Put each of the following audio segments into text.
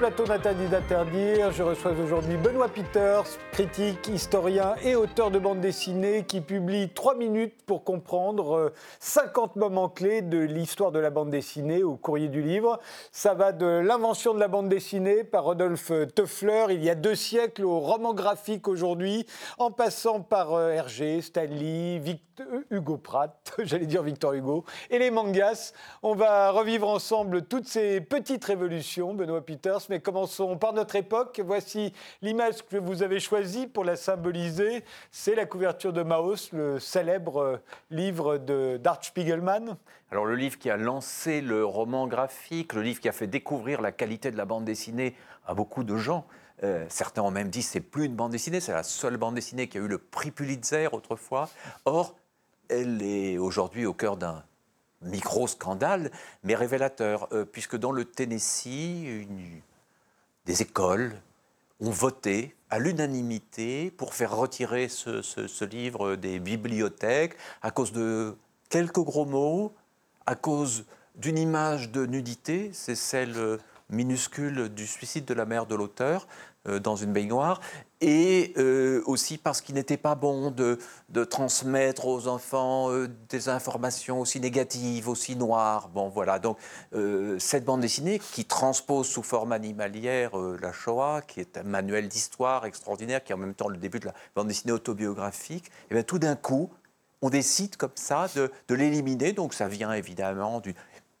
Plateau d'Interdit d'interdire. Je reçois aujourd'hui Benoît Peters, critique, historien et auteur de bande dessinée qui publie 3 minutes pour comprendre 50 euh, moments clés de l'histoire de la bande dessinée au courrier du livre. Ça va de l'invention de la bande dessinée par Rodolphe Toeffler il y a deux siècles au roman graphique aujourd'hui, en passant par euh, Hergé, Stanley, euh, Hugo Pratt, j'allais dire Victor Hugo, et les mangas. On va revivre ensemble toutes ces petites révolutions Benoît Peters, mais commençons par notre époque. Voici l'image que vous avez choisie pour la symboliser. C'est la couverture de Maus, le célèbre euh, livre d'Art Spiegelman. Alors le livre qui a lancé le roman graphique, le livre qui a fait découvrir la qualité de la bande dessinée à beaucoup de gens. Euh, certains ont même dit c'est plus une bande dessinée, c'est la seule bande dessinée qui a eu le prix Pulitzer autrefois. Or, elle est aujourd'hui au cœur d'un micro-scandale, mais révélateur, euh, puisque dans le Tennessee, des écoles ont voté à l'unanimité pour faire retirer ce, livre des bibliothèques à cause de quelques gros mots, à cause d'une image de nudité, c'est celle minuscule du suicide de la mère de l'auteur, euh, dans une baignoire, et euh, aussi parce qu'il n'était pas bon de, transmettre aux enfants euh, des informations aussi négatives, aussi noires. Bon, voilà. Donc, cette bande dessinée qui transpose sous forme animalière la Shoah, qui est un manuel d'histoire extraordinaire, qui est en même temps le début de la bande dessinée autobiographique, et eh bien tout d'un coup, on décide comme ça de, de l'éliminer. Donc, ça vient évidemment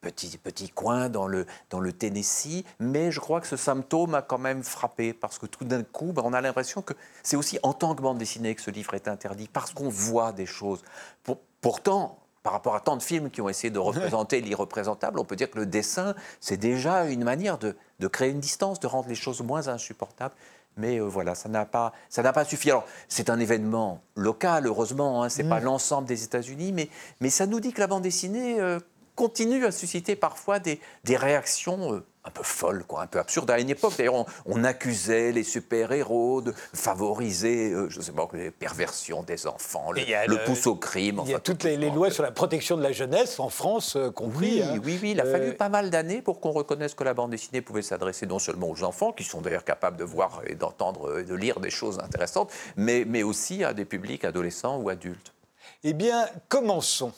petit, petit coin dans le, dans le Tennessee, mais je crois que ce symptôme a quand même frappé, parce que tout d'un coup, ben, on a l'impression que c'est aussi en tant que bande dessinée que ce livre est interdit, parce qu'on voit des choses. pourtant, par rapport à tant de films qui ont essayé de représenter l'irreprésentable, on peut dire que le dessin, c'est déjà une manière de, de, créer une distance, de rendre les choses moins insupportables. Mais euh, voilà, ça n'a pas, ça n'a pas suffi. Alors, c'est un événement local, heureusement, hein, c'est n'est pas mm. l'ensemble des États-Unis, mais, mais ça nous dit que la bande dessinée, euh, continue à susciter parfois des, réactions euh, un peu folles, quoi, un peu absurdes. À une époque, d'ailleurs, on, accusait les super-héros de favoriser, euh, je ne sais pas, les perversions des enfants, le, pouce au crime. Il y a toutes les, lois sur la protection de la jeunesse, en France euh, compris. Oui, hein. oui, oui, il a fallu pas mal d'années pour qu'on reconnaisse que la bande dessinée pouvait s'adresser non seulement aux enfants, qui sont d'ailleurs capables de voir et d'entendre et de lire des choses intéressantes, mais, mais aussi à des publics adolescents ou adultes. Eh bien, commençons.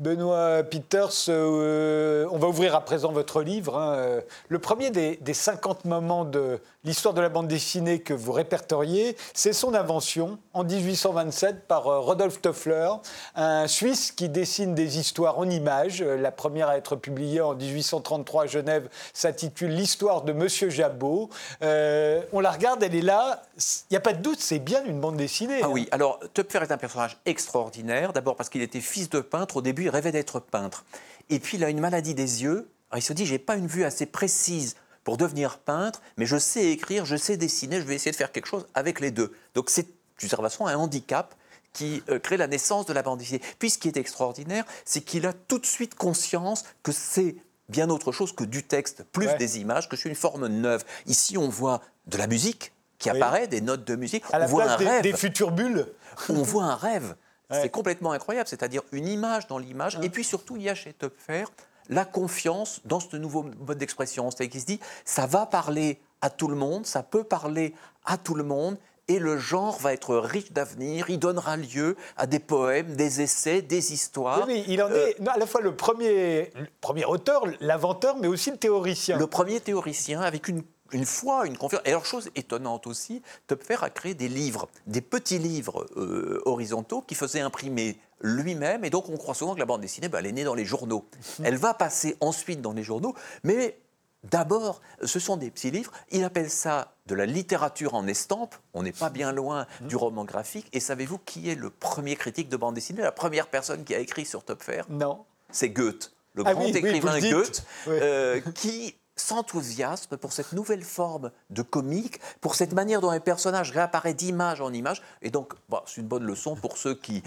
Benoît Peters, euh, on va ouvrir à présent votre livre. Hein. Euh, le premier des, des, 50 moments de l'histoire de la bande dessinée que vous répertoriez, c'est son invention en 1827 par euh, Rodolphe Toeffler, un Suisse qui dessine des histoires en images. La première à être publiée en 1833 à Genève s'intitule L'histoire de Monsieur Jabot. on la regarde, elle est là. Il n'y a pas de doute, c'est bien une bande dessinée. Ah oui, alors Toeffler est un personnage extraordinaire. D'abord parce qu'il était fils de peintre au début rêvait d'être peintre. Et puis il a une maladie des yeux. il se dit, j'ai pas une vue assez précise pour devenir peintre, mais je sais écrire, je sais dessiner, je vais essayer de faire quelque chose avec les deux. Donc c'est façon un handicap qui euh, crée la naissance de la bande dessinée. Puis ce qui est extraordinaire, c'est qu'il a tout de suite conscience que c'est bien autre chose que du texte, plus des images, que c'est une forme neuve. Ici, on voit de la musique qui apparaît, des notes de musique. À on voit un des, rêve. des futures bulles. on voit un rêve. C'est complètement incroyable, c'est-à-dire une image dans l'image. Et puis surtout, il y a chez Topfer la confiance dans ce nouveau mode d'expression. C'est-à-dire qu'il se dit, ça va parler à tout le monde, ça peut parler à tout le monde, et le genre va être riche d'avenir, il donnera lieu à des poèmes, des essais, des histoires. Oui, il en est euh, à la fois le premier, le premier auteur, l'inventeur, mais aussi le théoricien. Le premier théoricien avec une une fois, une confiance. Et alors, chose étonnante aussi, Topfer a créé des livres, des petits livres euh, horizontaux qui faisaient imprimer lui-même. Et donc, on croit souvent que la bande dessinée, bah, elle est née dans les journaux. Elle va passer ensuite dans les journaux, mais D'abord, ce sont des petits livres. Il appelle ça de la littérature en estampe. On n'est pas bien loin mhm. du roman graphique. Et savez-vous qui est le premier critique de bande dessinée, la première personne qui a écrit sur Topfer Non. C'est Goethe, le ah grand écrivain Goethe, euh, qui s'enthousiasme pour cette nouvelle forme de comique, pour cette manière dont un personnage réapparaît d'image en image. Et donc, c'est une bonne leçon pour ceux qui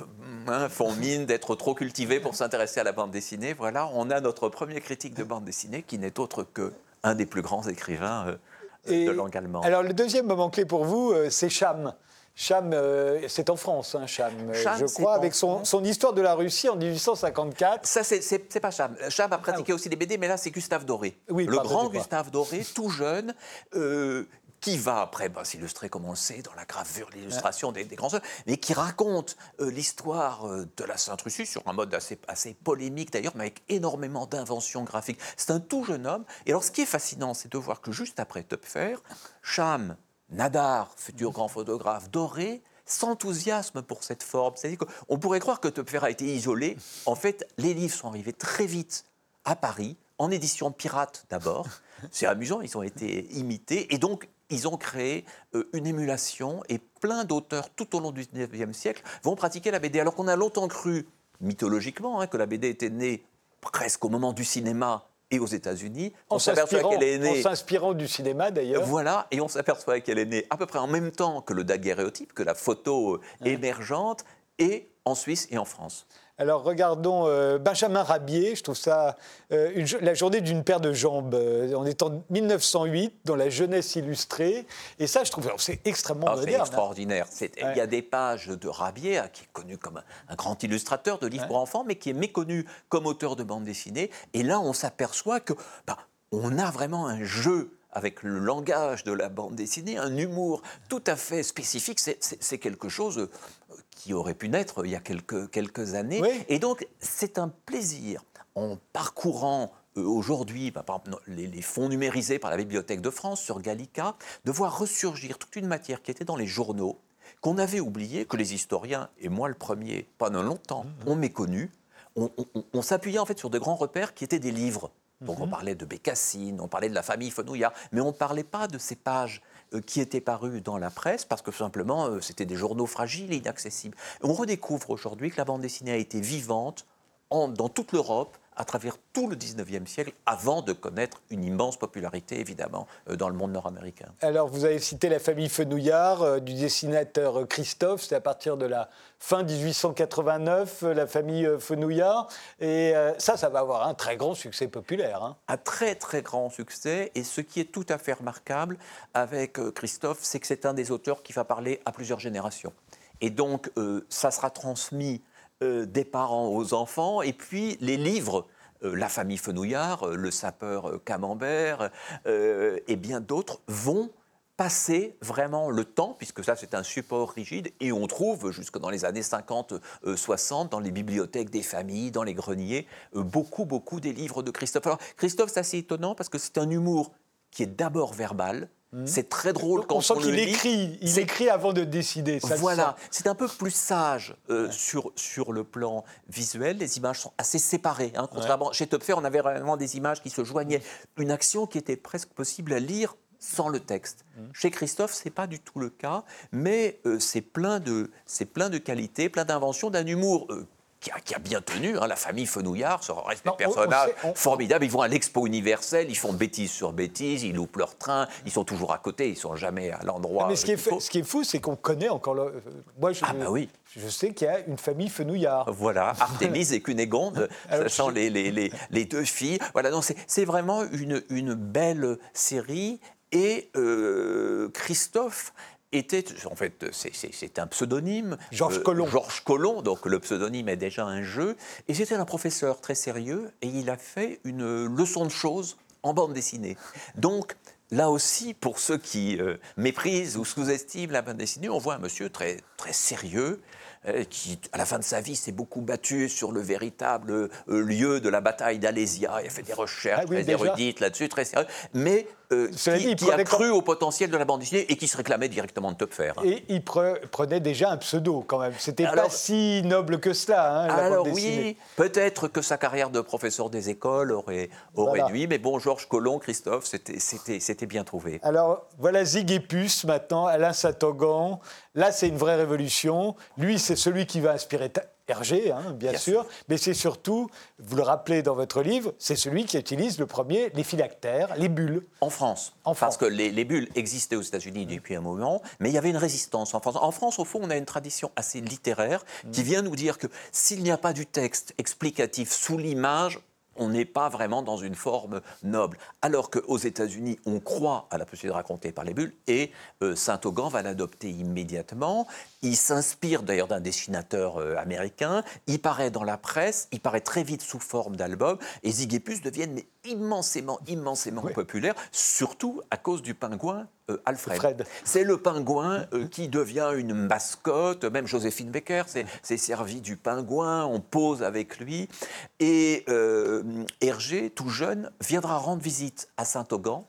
euh, hein, font mine d'être trop cultivés pour s'intéresser à la bande dessinée. Voilà, on a notre premier critique de bande dessinée qui n'est autre que un des plus grands écrivains euh, de langue allemande. Alors, le deuxième moment clé pour vous, euh, c'est Cham. Cham, euh, c'est en France, hein, Cham, euh, Cham, je crois, avec son, histoire de la Russie en 1854. Ça, c'est- pas Cham. Cham a pratiqué aussi des BD, mais là, c'est Gustave Doré. Oui, le grand. Gustave Doré, tout jeune, euh, qui va après bah, s'illustrer, comme on le sait, dans la gravure, l'illustration des, des grands œuvres, mais qui raconte euh, l'histoire euh, de la Sainte-Russie sur un mode assez, assez polémique d'ailleurs, mais avec énormément d'inventions graphiques. C'est un tout jeune homme. Et alors, ce qui est fascinant, c'est de voir que juste après Topfer, Cham, Nadar, futur grand photographe, Doré, s'enthousiasme pour cette forme. C'est-à-dire qu'on pourrait croire que Topfer a été isolé. En fait, les livres sont arrivés très vite à Paris, en édition pirate d'abord. C'est amusant, ils ont été imités. Et donc, ils ont créé euh, une émulation et plein d'auteurs tout au long du 19e siècle vont pratiquer la BD. Alors qu'on a longtemps cru, mythologiquement, hein, que la BD était née presque au moment du cinéma et aux États-Unis. En On s'aperçoit s'inspirant qu'elle est en née. s'inspirant du cinéma, d'ailleurs. Voilà, et on s'aperçoit qu'elle est née à peu près en même temps que le daguerréotype, que la photo euh, émergente, et en Suisse et en France. Alors regardons euh, Benjamin Rabier, je trouve ça euh, une la journée d'une paire de jambes. Euh, on est en 1908 dans la jeunesse illustrée et ça je trouve c'est extrêmement Ah, c'est moderne. hein. extraordinaire. Il y a des pages de Rabier, hein, qui est connu comme un, un grand illustrateur de livres Ouais. pour enfants, mais qui est méconnu comme auteur de bande dessinée. Et là, on s'aperçoit que bah, on a vraiment un jeu avec le langage de la bande dessinée, un humour tout à fait spécifique. C'est- quelque chose euh, qui aurait pu naître il y a quelques, quelques années. Oui. Et donc, c'est un plaisir en parcourant euh, aujourd'hui, bah, par exemple, les, les fonds numérisés par la Bibliothèque de France sur Gallica, de voir ressurgir toute une matière qui était dans les journaux, qu'on avait oublié, que les historiens, et moi le premier, pendant longtemps, ont méconnu. On, on- on s'appuyait en fait sur de grands repères qui étaient des livres. Donc on parlait de Bécassine, on parlait de la famille Fenouillard, mais on ne parlait pas de ces pages qui étaient parues dans la presse parce que simplement euh, c'était des journaux fragiles et inaccessibles. On redécouvre aujourd'hui que la bande dessinée a été vivante dans toute l'Europe à travers tout le 19e siècle avant de connaître une immense popularité évidemment euh, dans le monde nord-américain. Alors vous avez cité la famille Fenouillard euh, du dessinateur euh, Christophe, c'est à partir de la fin 1889 euh, la famille Fenouillard et euh, ça ça va avoir un très grand succès populaire. hein. un très très grand succès. Et ce qui est tout à fait remarquable avec Christophe, c'est que c'est un des auteurs qui va parler à plusieurs générations. Et donc, euh, ça sera transmis euh, des parents aux enfants. Et puis, les livres, euh, La famille Fenouillard, euh, Le sapeur Camembert et bien d'autres vont passer vraiment le temps, puisque ça c'est un support rigide, et on trouve jusque dans les années 50-60, dans les bibliothèques des familles, dans les greniers, beaucoup, beaucoup des livres de Christophe. Alors Christophe, c'est assez étonnant parce que c'est un humour qui est d'abord verbal, c'est très drôle quand on sent on qu'il le lit. écrit, il écrit avant de décider. ça Voilà, c'est un peu plus sage euh, sur, sur le plan visuel. Les images sont assez séparées. hein. Contrairement chez Topfer, on avait vraiment des images qui se joignaient. Une action qui était presque possible à lire sans le texte. Mm. Chez Christophe, c'est pas du tout le cas, mais euh, c'est plein de c'est plein de qualités, plein d'inventions, d'un humour. euh, qui a, qui a bien tenu, hein. la famille Fenouillard, ça reste des on- on personnages sait- on- formidables. Ils vont à l'expo universelle, ils font bêtises sur bêtises, ils loupent leur train, ils sont toujours à côté, ils sont jamais à l'endroit. Mais ce qui est, qu'il faut. fait- ce qui est fou, c'est qu'on connaît encore. le- euh, moi, je, Ah bah oui. je sais qu'il y a une famille Fenouillard. Voilà, Artémise et Cunégonde, sachant je- les, les, les, les deux filles. Voilà, non, c'est c'est vraiment une, une belle série. Et euh, Christophe était, en fait, c'est- un pseudonyme. Georges Colomb. Georges Colomb, donc le pseudonyme est déjà un jeu. Et c'était un professeur très sérieux et il a fait une leçon de choses en bande dessinée. Donc, là aussi, pour ceux qui euh, méprisent ou sous-estiment la bande dessinée, on voit un monsieur très, très sérieux euh, qui, à la fin de sa vie, s'est beaucoup battu sur le véritable euh, lieu de la bataille d'Alésia. Il a fait des recherches Ah oui, très érudites là-dessus, très sérieux, mais euh, qui, qui a cru au potentiel de la bande dessinée et qui se réclamait directement de Topfer. hein. Et il pre- prenait déjà un pseudo quand même. C'était pas si noble que cela, hein, la Alors bande oui, peut-être que sa carrière de professeur des écoles aurait, aurait Voilà. nuit, mais bon, Georges Colomb, Christophe, c'était- bien trouvé. Alors voilà Zig et Puce maintenant, Alain Satogan. Là, c'est une vraie révolution. Lui, c'est celui qui va inspirer Hergé, hein, bien, Bien sûr, mais c'est surtout, vous le rappelez dans votre livre, c'est celui qui utilise le premier les phylactères, les bulles. En France, En parce que les, les bulles existaient aux États-Unis depuis un moment, mais il y avait une résistance en France. En France, au fond, on a une tradition assez littéraire Mm. qui vient nous dire que s'il n'y a pas du texte explicatif sous l'image, on n'est pas vraiment dans une forme noble. Alors qu'aux États-Unis, on croit à la possibilité de raconter par les bulles, et euh, Saint-Augan va l'adopter immédiatement. Il s'inspire d'ailleurs d'un dessinateur euh, américain, il paraît dans la presse, il paraît très vite sous forme d'album, et Zigépus deviennent immensément, immensément populaires, surtout à cause du pingouin euh, Alfred. C'est le pingouin qui devient une mascotte, même Joséphine Becker s'est servi du pingouin, on pose avec lui, et euh, Hergé, tout jeune, viendra rendre visite à Saint-Augan,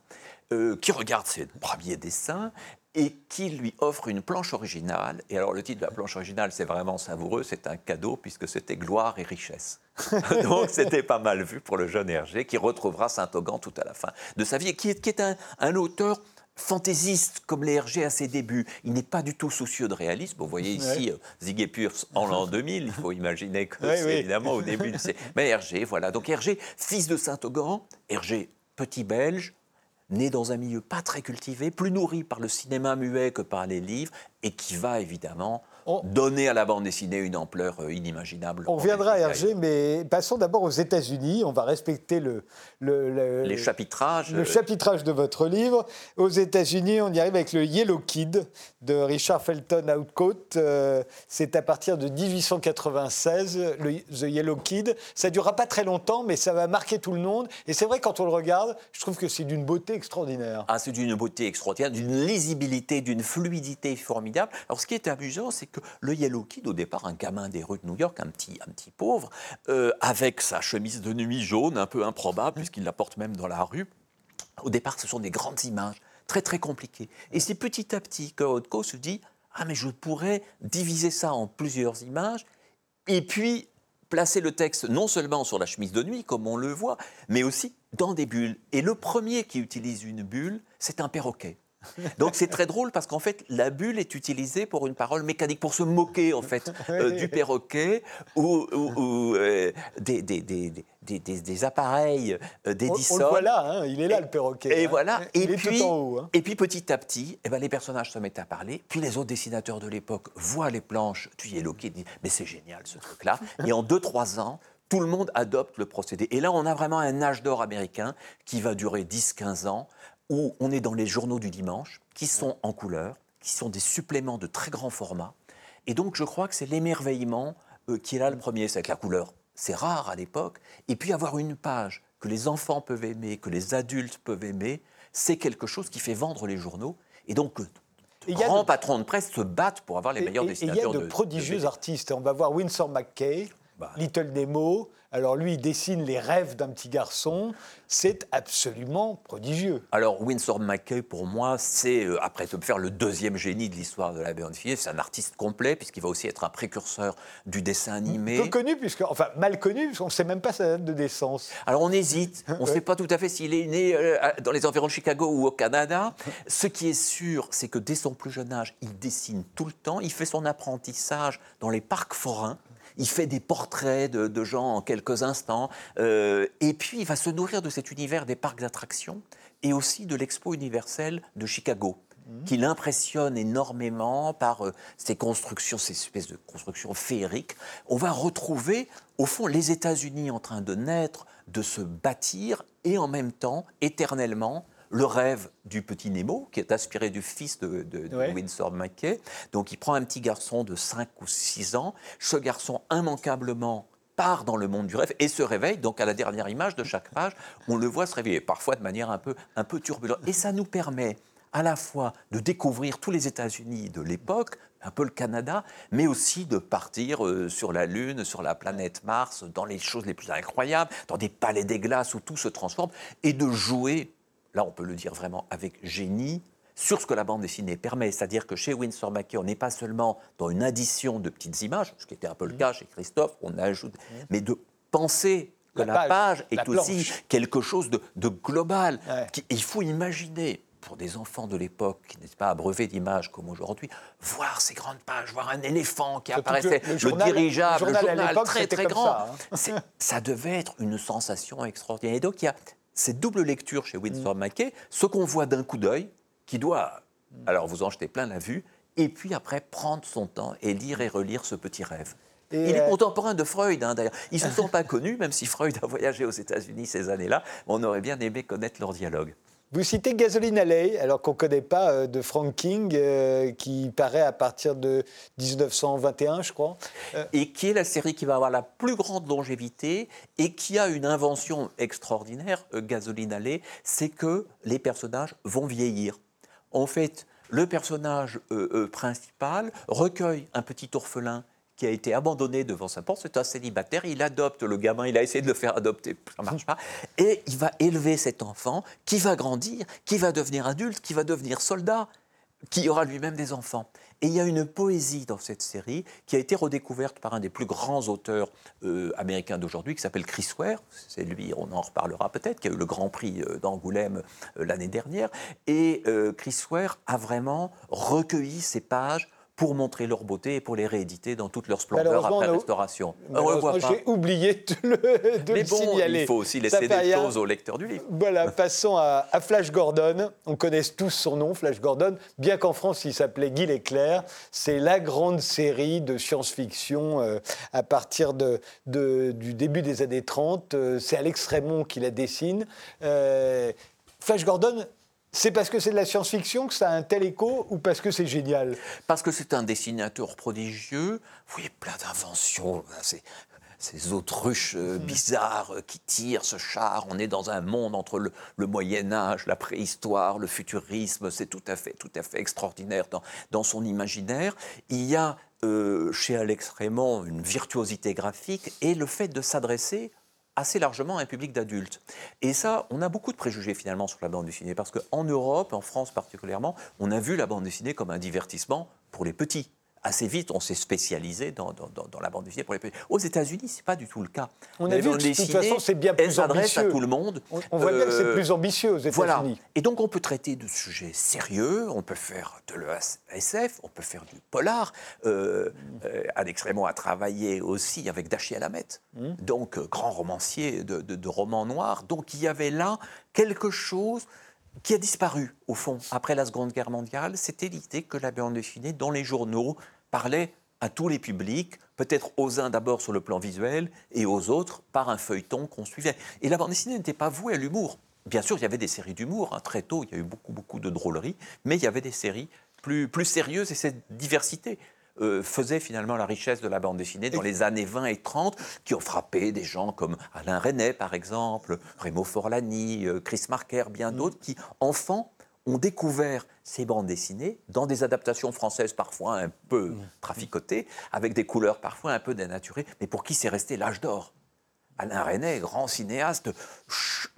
euh, qui regarde ses premiers dessins et qui lui offre une planche originale. Et alors le titre de la planche originale, c'est vraiment savoureux, c'est un cadeau puisque c'était gloire et richesse. Donc c'était pas mal vu pour le jeune Hergé qui retrouvera Saint-Augan tout à la fin de sa vie et qui est, qui est un, un auteur fantaisiste comme les Hergé à ses débuts. Il n'est pas du tout soucieux de réalisme. Vous voyez ici ouais. Euh, en l'an 2000. Il faut imaginer que c'est évidemment au début. Mais Hergé, voilà. Donc Hergé, fils de Saint-Augan, Hergé, petit belge, né dans un milieu pas très cultivé, plus nourri par le cinéma muet que par les livres, et qui va évidemment donner à la bande dessinée une ampleur euh, inimaginable. On reviendra à Hergé, mais passons d'abord aux États-Unis. On va respecter le, le, les chapitrages. Le chapitrage de votre livre. Aux États-Unis, on y arrive avec le Yellow Kid de Richard Felton Outcoat. Euh, c'est à partir de 1896, le, The Yellow Kid. Ça ne durera pas très longtemps, mais ça va marquer tout le monde. Et c'est vrai, quand on le regarde, je trouve que c'est d'une beauté extraordinaire. Ah, c'est d'une beauté extraordinaire, d'une lisibilité, d'une fluidité formidable. Alors, ce qui est amusant, c'est que le Yellow Kid, au départ, un gamin des rues de New York, un petit, un petit pauvre, euh, avec sa chemise de nuit jaune, un peu improbable, puisqu'il la porte même dans la rue, au départ, ce sont des grandes images, très très compliquées. Et c'est petit à petit que Rodko se dit Ah, mais je pourrais diviser ça en plusieurs images, et puis placer le texte non seulement sur la chemise de nuit, comme on le voit, mais aussi dans des bulles. Et le premier qui utilise une bulle, c'est un perroquet. Donc c'est très drôle parce qu'en fait la bulle est utilisée pour une parole mécanique, pour se moquer en fait euh, du perroquet ou, euh, des, des, des, des, appareils euh, d'Edison. On, le voit là, hein, il est là le perroquet. Et hein. voilà. Et il puis, est tout en haut, hein. et puis petit à petit, eh ben, les personnages se mettent à parler. Puis les autres dessinateurs de l'époque voient les planches Yellow Kid et disent mais c'est génial ce truc-là. et en 2-3 ans, tout le monde adopte le procédé. Et là, on a vraiment un âge d'or américain qui va durer 10-15 ans où on est dans les journaux du dimanche, qui sont en couleur, qui sont des suppléments de très grand format. Et donc, je crois que c'est l'émerveillement euh, qui est là le premier, c'est avec la couleur. C'est rare à l'époque. Et puis, avoir une page que les enfants peuvent aimer, que les adultes peuvent aimer, c'est quelque chose qui fait vendre les journaux. Et donc, les grands de... patrons de presse se battent pour avoir les meilleurs et, dessinateurs. Il y a de, prodigieux de artistes. On va voir Winsor McKay, bah. Little Nemo. Alors lui, il dessine les rêves d'un petit garçon. C'est absolument prodigieux. Alors Winsor McKay, pour moi, c'est, euh, après de faire le deuxième génie de l'histoire de la bande dessinée, c'est un artiste complet, puisqu'il va aussi être un précurseur du dessin animé. Peu connu, puisque, enfin mal connu, puisqu'on ne sait même pas sa date de naissance. Alors on hésite, on ne sait pas tout à fait s'il est né euh, dans les environs de Chicago ou au Canada. Ce qui est sûr, c'est que dès son plus jeune âge, il dessine tout le temps, il fait son apprentissage dans les parcs forains il fait des portraits de, de gens en quelques instants, euh, et puis il va se nourrir de cet univers des parcs d'attractions et aussi de l'expo universelle de Chicago mmh. qui l'impressionne énormément par euh, ces constructions, ces espèces de constructions féeriques. On va retrouver, au fond, les États-Unis en train de naître, de se bâtir, et en même temps, éternellement, le rêve du petit Nemo, qui est inspiré du fils de, de, de ouais. Winsor McKay. Donc il prend un petit garçon de 5 ou 6 ans. Ce garçon, immanquablement, part dans le monde du rêve et se réveille. Donc à la dernière image de chaque page, on le voit se réveiller, parfois de manière un peu, un peu turbulente. Et ça nous permet à la fois de découvrir tous les États-Unis de l'époque, un peu le Canada, mais aussi de partir euh, sur la Lune, sur la planète Mars, dans les choses les plus incroyables, dans des palais des glaces où tout se transforme, et de jouer là on peut le dire vraiment avec génie, sur ce que la bande dessinée permet. C'est-à-dire que chez Winsor McKay, on n'est pas seulement dans une addition de petites images, ce qui était un peu le cas chez Christophe, on ajoute, mais de penser que la, la page, page, est la aussi quelque chose de, de global. Ouais. Qui, il faut imaginer pour des enfants de l'époque qui n'étaient pas abreuvés d'images comme aujourd'hui, voir ces grandes pages, voir un éléphant qui apparaissait, le, le, le, journal, dirigeable, le journal, le journal très très grand. Ça, hein. ça devait être une sensation extraordinaire. Et donc il y a cette double lecture chez Winsor mmh. McKay, ce qu'on voit d'un coup d'œil, qui doit, alors vous en jetez plein la vue, et puis après prendre son temps et lire et relire ce petit rêve. il est contemporain de Freud, hein, d'ailleurs. Ils ne se sont pas connus, même si Freud a voyagé aux États-Unis ces années-là. On aurait bien aimé connaître leur dialogue. Vous citez Gasoline Alley, alors qu'on ne connaît pas euh, de Frank King, euh, qui paraît à partir de 1921, je crois. Euh, et qui est la série qui va avoir la plus grande longévité et qui a une invention extraordinaire, Gasoline Alley, c'est que les personnages vont vieillir. En fait, le personnage principal recueille un petit orphelin qui a été abandonné devant sa porte, c'est un célibataire, il adopte le gamin, il a essayé de le faire adopter, ça marche pas, et il va élever cet enfant qui va grandir, qui va devenir adulte, qui va devenir soldat, qui aura lui-même des enfants. Et il y a une poésie dans cette série qui a été redécouverte par un des plus grands auteurs euh, américains d'aujourd'hui, qui s'appelle Chris Ware. C'est lui, on en reparlera peut-être, qui a eu le Grand Prix euh, d'Angoulême euh, l'année dernière. Et Chris Ware a vraiment recueilli ces pages pour montrer leur beauté et pour les rééditer dans toute leur splendeur après restauration. J'ai oublié de le, de Mais bon, signaler. Il faut aussi laisser des choses au lecteur du livre. Voilà, passons à, Flash Gordon. On connaît tous son nom, Flash Gordon, bien qu'en France il s'appelait Guy Leclerc. C'est la grande série de science-fiction euh, à partir de, du début des années 30. Euh, c'est Alex Raymond qui la dessine. Euh, Flash Gordon, c'est parce que c'est de la science-fiction que ça a un tel écho ou parce que c'est génial Parce que c'est un dessinateur prodigieux. Vous voyez plein d'inventions. Ces, autruches euh, bizarres euh, qui tirent ce char. On est dans un monde entre le, Moyen Âge, la préhistoire, le futurisme. C'est tout à fait, tout à fait extraordinaire dans, son imaginaire. Il y a euh, chez Alex Raymond une virtuosité graphique et le fait de s'adresser assez largement un public d'adultes. Et ça, on a beaucoup de préjugés finalement sur la bande dessinée, parce qu'en Europe, en France particulièrement, on a vu la bande dessinée comme un divertissement pour les petits assez vite, on s'est spécialisé dans, la bande dessinée pour les petits. Aux États-Unis, c'est pas du tout le cas. On a vu que de toute façon, c'est bien plus ambitieux. à tout le monde. On, voit bien que c'est euh, plus ambitieux aux États-Unis. Voilà. Et donc, on peut traiter de sujets sérieux, on peut faire de l'ESF, on peut faire du polar. Euh, euh, Alex Raymond a travaillé aussi avec Dachi Alamet, mmh. donc euh, grand romancier de, de romans noirs. Donc, il y avait là quelque chose qui a disparu, au fond, après la Seconde Guerre mondiale, c'était l'idée que la bande dessinée, dans les journaux, parlait à tous les publics, peut-être aux uns d'abord sur le plan visuel et aux autres par un feuilleton qu'on suivait. Et la bande dessinée n'était pas vouée à l'humour. Bien sûr, il y avait des séries d'humour. Hein. Très tôt, il y a eu beaucoup, beaucoup de drôleries, mais il y avait des séries plus, plus sérieuses et cette diversité. Euh, faisait finalement la richesse de la bande dessinée dans les années 20 et 30, qui ont frappé des gens comme Alain Resnais, par exemple, Remo Forlani, euh, Chris Marker, bien mm. d'autres, qui, enfants, ont découvert ces bandes dessinées dans des adaptations françaises parfois un peu mm. traficotées, avec des couleurs parfois un peu dénaturées, mais pour qui c'est resté l'âge d'or? Alain Resnais, grand cinéaste,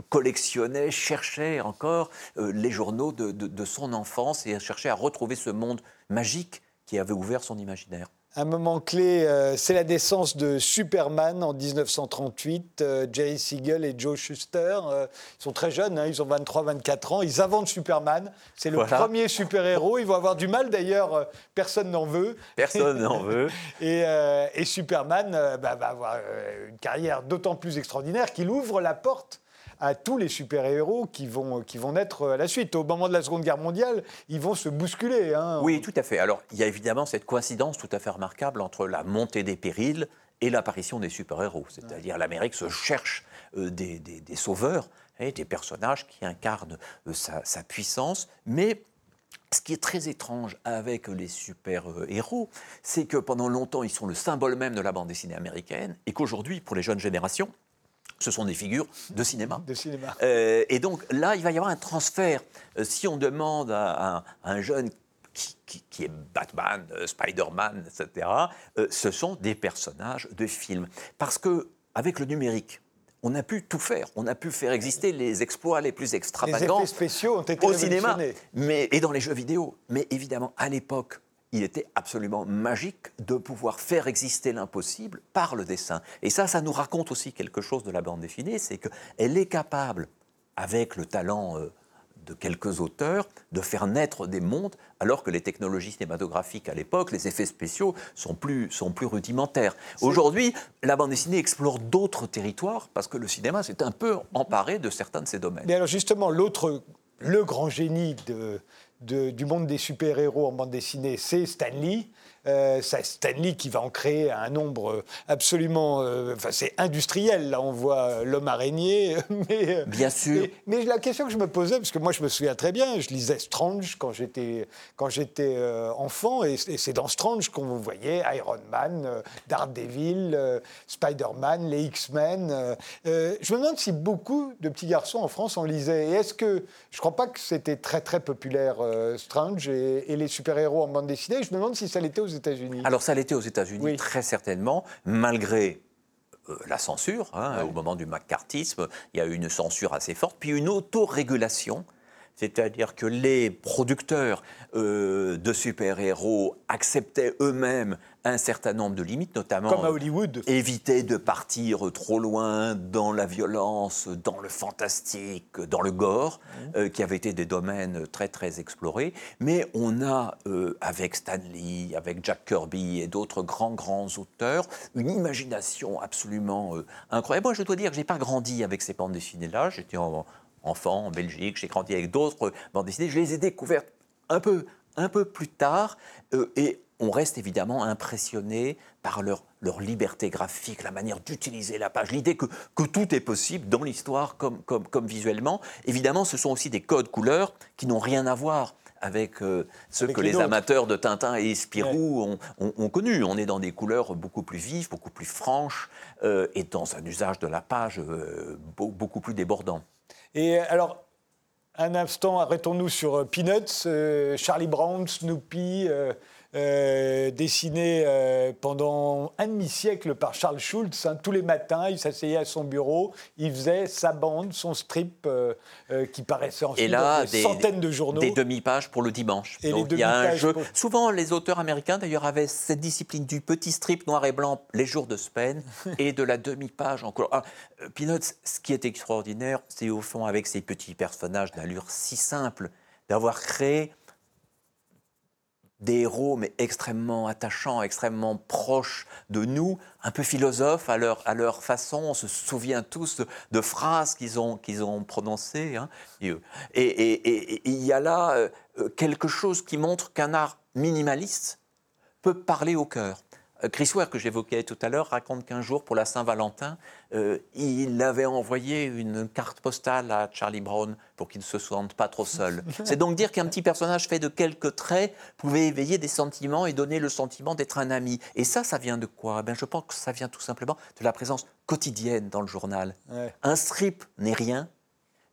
collectionnait, cherchait encore euh, les journaux de, de, son enfance et cherchait à retrouver ce monde magique qui avait ouvert son imaginaire. Un moment clé, euh, c'est la naissance de Superman en 1938. Euh, Jerry Siegel et Joe Shuster, euh, ils sont très jeunes, hein, ils ont 23-24 ans. Ils inventent Superman. C'est le premier super-héros. Ils vont avoir du mal d'ailleurs, personne n'en veut. Personne n'en veut. et, et, Superman bah, va avoir une carrière d'autant plus extraordinaire qu'il ouvre la porte à tous les super-héros qui vont, qui vont naître à la suite. Au moment de la Seconde Guerre mondiale, ils vont se bousculer. Hein. Oui, tout à fait. Alors, il y a évidemment cette coïncidence tout à fait remarquable entre la montée des périls et l'apparition des super-héros. C'est-à-dire l'Amérique se cherche euh, des, des, sauveurs, et des personnages qui incarnent euh, sa, sa, puissance, mais ce qui est très étrange avec les super-héros, c'est que pendant longtemps, ils sont le symbole même de la bande dessinée américaine, et qu'aujourd'hui, pour les jeunes générations, ce sont des figures de cinéma. De cinéma. Euh, et donc là, il va y avoir un transfert. Euh, si on demande à, un jeune qui, est Batman, euh, Spider-Man, etc., ce sont des personnages de films. Parce que avec le numérique, on a pu tout faire. On a pu faire exister les exploits les plus extravagants. Les effets spéciaux ont été au cinéma, mais et dans les jeux vidéo. Mais évidemment, à l'époque, il était absolument magique de pouvoir faire exister l'impossible par le dessin. Et ça, ça nous raconte aussi quelque chose de la bande dessinée, c'est qu'elle est capable, avec le talent euh, de quelques auteurs, de faire naître des mondes, alors que les technologies cinématographiques à l'époque, les effets spéciaux, sont plus, sont plus rudimentaires. Aujourd'hui, la bande dessinée explore d'autres territoires, parce que le cinéma s'est un peu emparé de certains de ces domaines. Mais alors justement, l'autre, le grand génie de, du monde des super-héros en bande dessinée, c'est Stan Lee. Euh, c'est Stanley qui va en créer un nombre absolument. Enfin, c'est industriel. Là, on voit l'homme araignée. Mais, bien sûr. Mais, la question que je me posais, parce que moi, je me souviens très bien, je lisais Strange quand j'étais quand j'étais enfant, et, c'est dans Strange qu'on voyait Iron Man, Daredevil, Spider-Man, les X-Men. je me demande si beaucoup de petits garçons en France en lisaient. Et est-ce que je ne crois pas que c'était très très populaire Strange et, les super-héros en bande dessinée. Je me demande si ça l'était aux États-Unis. Alors ça l'était aux États-Unis, très certainement, malgré euh, la censure. Hein, au moment du macartisme, il y a eu une censure assez forte, puis une autorégulation c'est-à-dire que les producteurs euh, de super-héros acceptaient eux-mêmes un certain nombre de limites, notamment Comme à Hollywood. éviter de partir trop loin dans la violence, dans le fantastique, dans le gore, mmh. euh, qui avaient été des domaines très très explorés. Mais on a, euh, avec Stan Lee, avec Jack Kirby et d'autres grands grands auteurs, une imagination absolument incroyable. Moi, je dois dire que j'ai pas grandi avec ces bandes dessinées-là. J'étais en, enfant en Belgique, j'ai grandi avec d'autres bandes dessinées. Je les ai découvertes un peu, un peu plus tard euh, et on reste évidemment impressionné par leur, leur liberté graphique, la manière d'utiliser la page, l'idée que, que, tout est possible dans l'histoire comme, comme, comme, visuellement. Évidemment, ce sont aussi des codes couleurs qui n'ont rien à voir avec euh, ce que les, amateurs de Tintin et Spirou ont, ont, connu. On est dans des couleurs beaucoup plus vives, beaucoup plus franches, euh, et dans un usage de la page beaucoup plus débordant. Et alors, un instant, arrêtons-nous sur euh, Peanuts, euh, Charlie Brown, Snoopy, euh, dessiné euh, pendant un demi-siècle par Charles Schultz. Hein. tous les matins, il s'asseyait à son bureau, il faisait sa bande, son strip euh, qui paraissait ensuite dans des, centaines de journaux. Des demi-pages pour le dimanche. Et Donc il y a un jeu. Souvent, les auteurs américains, d'ailleurs, avaient cette discipline du petit strip noir et blanc les jours de semaine et de la demi-page en couleur. Ah, Peanuts, ce qui est extraordinaire, c'est au fond, avec ces petits personnages d'allure si simple, d'avoir créé des héros, mais extrêmement attachants, extrêmement proches de nous, un peu philosophes à leur, façon. On se souvient tous de, phrases qu'ils ont, prononcées. Hein. Et il y a là euh, quelque chose qui montre qu'un art minimaliste peut parler au cœur. Euh, Chris Ware, que j'évoquais tout à l'heure, raconte qu'un jour, pour la Saint-Valentin, euh, il avait envoyé une carte postale à Charlie Brown pour qu'il ne se sente pas trop seul. C'est donc dire qu'un petit personnage fait de quelques traits pouvait éveiller des sentiments et donner le sentiment d'être un ami. Et ça, ça vient de quoi? Ben, Je pense que ça vient tout simplement de la présence quotidienne dans le journal. Un strip n'est rien,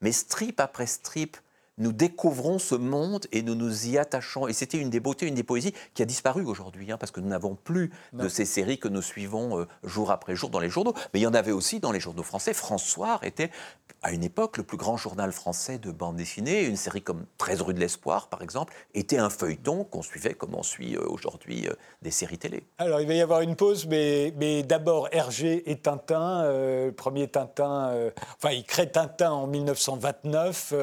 mais strip après strip, nous découvrons ce monde et nous nous y attachons. Et c'était une des beautés, une des poésies qui a disparu aujourd'hui, hein, parce que nous n'avons plus de ces séries que nous suivons euh, jour après jour dans les journaux. Mais il y en avait aussi dans les journaux français. François était, à une époque, le plus grand journal français de bande dessinée. Une série comme 13 rue de l'Espoir, par exemple, était un feuilleton qu'on suivait comme on suit euh, aujourd'hui euh, des séries télé. Alors, il va y avoir une pause, mais, mais d'abord, Hergé et Tintin. premier Tintin, enfin, il crée Tintin en 1929.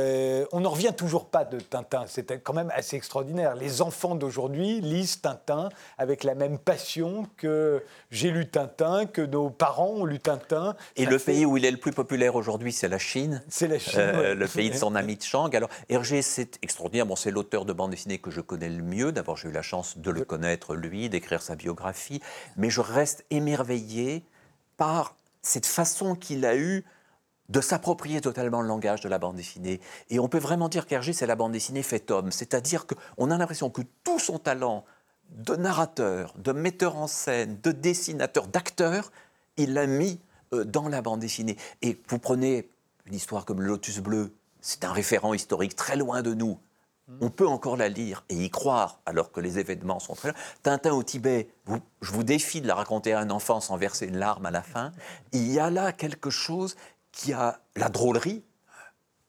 Euh, on n'en revient toujours pas de Tintin. C'était quand même assez extraordinaire. Les enfants d'aujourd'hui lisent Tintin avec la même passion que j'ai lu Tintin, que nos parents ont lu Tintin. Et le pays où il est le plus populaire aujourd'hui, c'est la Chine. C'est la Chine. Euh, le pays de son ami Chang. Alors, Hergé, c'est extraordinaire. Bon, c'est l'auteur de bande dessinée que je connais le mieux. D'abord, j'ai eu la chance de le connaître, lui, d'écrire sa biographie. Mais je reste émerveillé par cette façon qu'il a eue de s'approprier totalement le langage de la bande dessinée. Et on peut vraiment dire qu'Hergé, c'est la bande dessinée faite homme. C'est-à-dire qu'on a l'impression que tout son talent de narrateur, de metteur en scène, de dessinateur, d'acteur, il l'a mis euh, dans la bande dessinée. Et vous prenez une histoire comme le Lotus Bleu, c'est un référent historique très loin de nous. On peut encore la lire et y croire alors que les événements sont très loin. Tintin au Tibet, je vous défie de la raconter à un enfant sans verser une larme à la fin. Il y a là quelque chose qui a la drôlerie,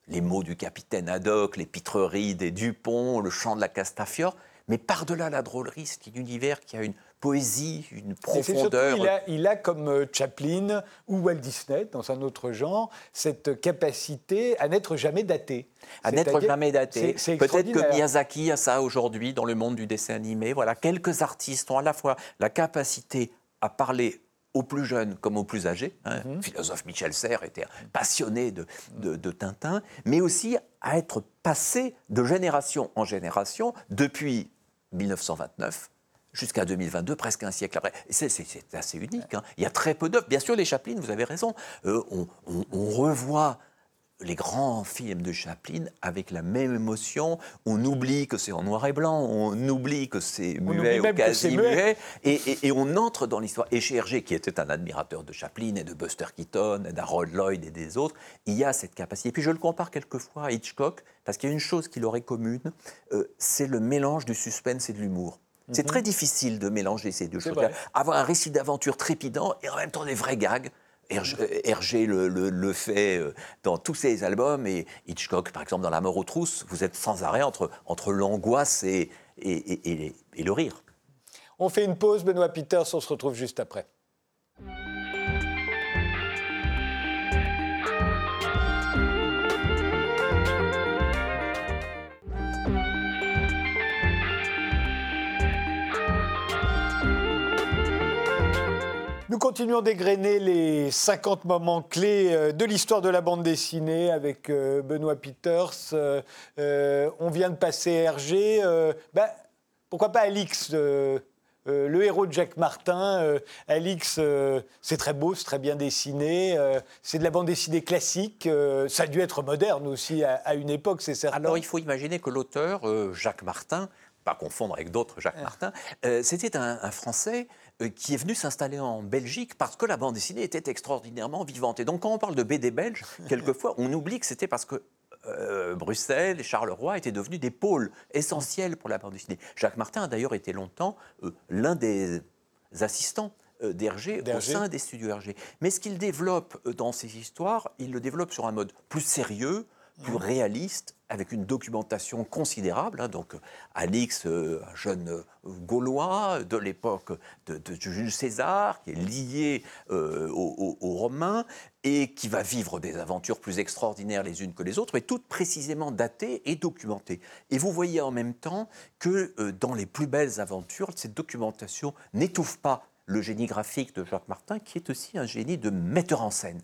les mots du capitaine Haddock, les pitreries des Dupont, le chant de la Castafiore, mais par-delà la drôlerie, c'est un univers qui a une poésie, une profondeur. Il a, il a, comme euh, Chaplin ou Walt Disney, dans un autre genre, cette capacité à n'être jamais daté. À n'être jamais daté. Peut-être que Miyazaki a ça aujourd'hui dans le monde du dessin animé. Voilà, quelques artistes ont à la fois la capacité à parler aux plus jeunes comme aux plus âgés. Hein. Mhm. Le philosophe Michel Serres était passionné de, de, Tintin, mais aussi à être passé de génération en génération depuis 1929 jusqu'à 2022, presque un siècle après. C'est assez unique. Hein. Il y a très peu d'œuvres. Bien sûr, les Chaplin, vous avez raison. Euh, on, revoit les grands films de Chaplin avec la même émotion. On oublie que c'est en noir et blanc, on oublie que c'est muet ou quasi muet, et, on entre dans l'histoire. Et chez Hergé, qui était un admirateur de Chaplin et de Buster Keaton, et d'Harold Lloyd et des autres, il y a cette capacité. Et puis je le compare quelquefois à Hitchcock, parce qu'il y a une chose qu'il aurait commune, euh, c'est le mélange du suspense et de l'humour. C'est mhm. très difficile de mélanger ces deux choses. Avoir un récit d'aventure trépidant et en même temps des vrais gags. Hergé le, fait euh, dans tous ses albums et Hitchcock, par exemple, dans La mort aux trousses, vous êtes sans arrêt entre, entre l'angoisse et, et, et le rire. On fait une pause, Benoît Peters, on se retrouve juste après. Nous continuons d'égrener les 50 moments clés euh, de l'histoire de la bande dessinée avec euh, Benoît Peters. Euh, on vient de passer Hergé. Ben, pourquoi pas Alix le héros de Jacques Martin, Alix, c'est très beau, c'est très bien dessiné, c'est de la bande dessinée classique, ça a dû être moderne aussi à, une époque, c'est certain. Alors il faut imaginer que l'auteur, Jacques Martin, pas confondre avec d'autres Jacques Martin, c'était un, Français euh, qui est venu s'installer en Belgique parce que la bande dessinée était extraordinairement vivante. Et donc quand on parle de BD belge, quelquefois on oublie que c'était parce que euh, Bruxelles et Charleroi étaient devenus des pôles essentiels pour la bande dessinée. Jacques Martin a d'ailleurs été longtemps euh, l'un des assistants d'Hergé au sein des studios Hergé. Mais ce qu'il développe dans ses histoires, il le développe sur un mode plus sérieux, plus réaliste, avec une documentation considérable. Hein. donc, Alix, euh, un jeune euh, Gaulois de l'époque de, Jules César, qui est lié euh, aux, Romains et qui va vivre des aventures plus extraordinaires les unes que les autres, mais toutes précisément datées et documentées. Et vous voyez en même temps que dans les plus belles aventures, cette documentation n'étouffe pas le génie graphique de Jacques Martin, qui est aussi un génie de metteur en scène.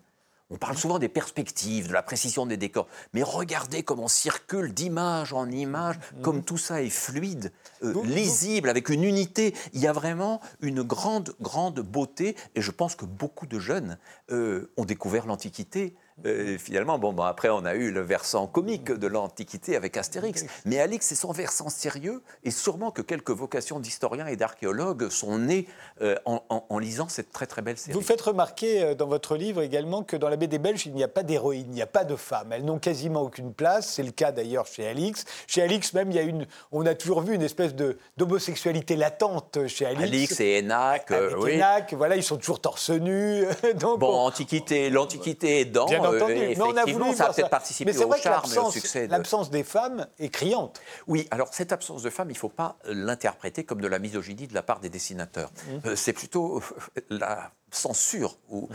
On parle souvent des perspectives, de la précision des décors, mais regardez comment on circule d'image en image, mhm. comme tout ça est fluide, euh, lisible, avec une unité. Il y a vraiment une grande, grande beauté, et je pense que beaucoup de jeunes euh, ont découvert l'Antiquité euh, finalement, bon, après, on a eu le versant comique de l'Antiquité avec Astérix. Mais Alix, c'est son versant sérieux, et sûrement que quelques vocations d'historiens et d'archéologues sont nées euh, en, lisant cette très très belle série. Vous faites remarquer dans votre livre également que dans la BD belge, il n'y a pas d'héroïne, il n'y a pas de femmes. Elles n'ont quasiment aucune place. C'est le cas d'ailleurs chez Alix. Chez Alix, même, il y a une, on a toujours vu une espèce d'homosexualité latente chez Alix. Alix et Enac, oui. voilà, ils sont toujours torse nu. Donc bon, Antiquité, l'Antiquité est dans mais on a voulu ça a peut-être participé au charme et au succès. L'absence des femmes est criante. Oui, alors cette absence de femmes, il ne faut pas l'interpréter comme de la misogynie de la part des dessinateurs. Mmh. Euh, c'est plutôt euh, la censure ou,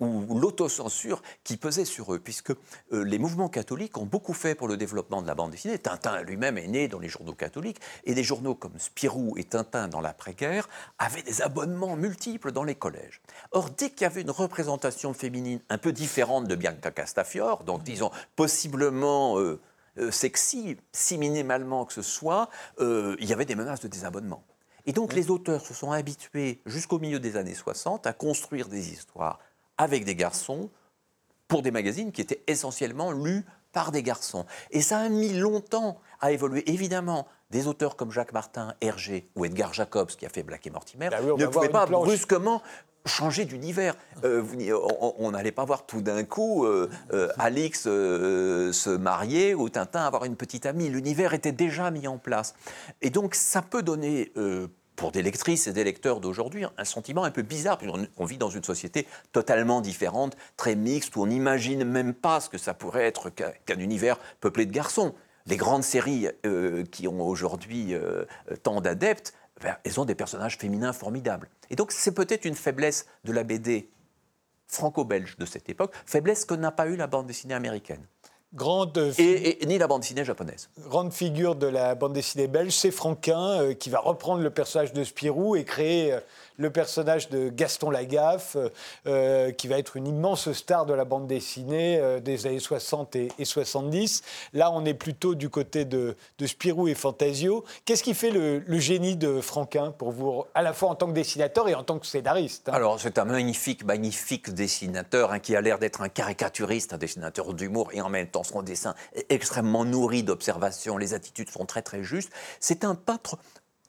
l'autocensure qui pesait sur eux, puisque euh, les mouvements catholiques ont beaucoup fait pour le développement de la bande dessinée. Tintin lui-même est né dans les journaux catholiques, et des journaux comme Spirou et Tintin dans l'après-guerre avaient des abonnements multiples dans les collèges. Or, dès qu'il y avait une représentation féminine un peu différente de Bianca Castafiore, donc disons possiblement... Euh, euh, sexy, si minimalement que ce soit, il y avait des menaces de désabonnement. Et donc les auteurs se sont habitués jusqu'au milieu des années 60 à construire des histoires avec des garçons pour des magazines qui étaient essentiellement lus par des garçons. Et ça a mis longtemps à évoluer. Évidemment, des auteurs comme Jacques Martin, Hergé ou Edgar Jacobs, qui a fait Black et Mortimer, bah ne pouvaient pas brusquement changer d'univers. Euh, on n'allait pas voir tout d'un coup euh, euh, Alix se marier ou Tintin avoir une petite amie. L'univers était déjà mis en place. Et donc ça peut donner pour des lectrices et des lecteurs d'aujourd'hui un sentiment un peu bizarre, puisqu'on vit dans une société totalement différente, très mixte, où on n'imagine même pas ce que ça pourrait être qu'un univers peuplé de garçons. Les grandes séries qui ont aujourd'hui tant d'adeptes elles ont des personnages féminins formidables. Et donc c'est peut-être une faiblesse de la BD franco-belge de cette époque, faiblesse que n'a pas eu la bande dessinée américaine. Grande et, ni la bande dessinée japonaise. Grande figure de la bande dessinée belge, c'est Franquin qui va reprendre le personnage de Spirou et créer le personnage de Gaston Lagaffe, euh, qui va être une immense star de la bande dessinée euh, des années 60 et, 70. Là, on est plutôt du côté de, Spirou et Fantasio. Qu'est-ce qui fait le, génie de Franquin pour vous, à la fois en tant que dessinateur et en tant que scénariste hein? Alors, c'est un magnifique, magnifique dessinateur hein, qui a l'air d'être un caricaturiste, un dessinateur d'humour, et en même temps, son dessin est extrêmement nourri d'observations. Les attitudes sont très, très justes. C'est un peintre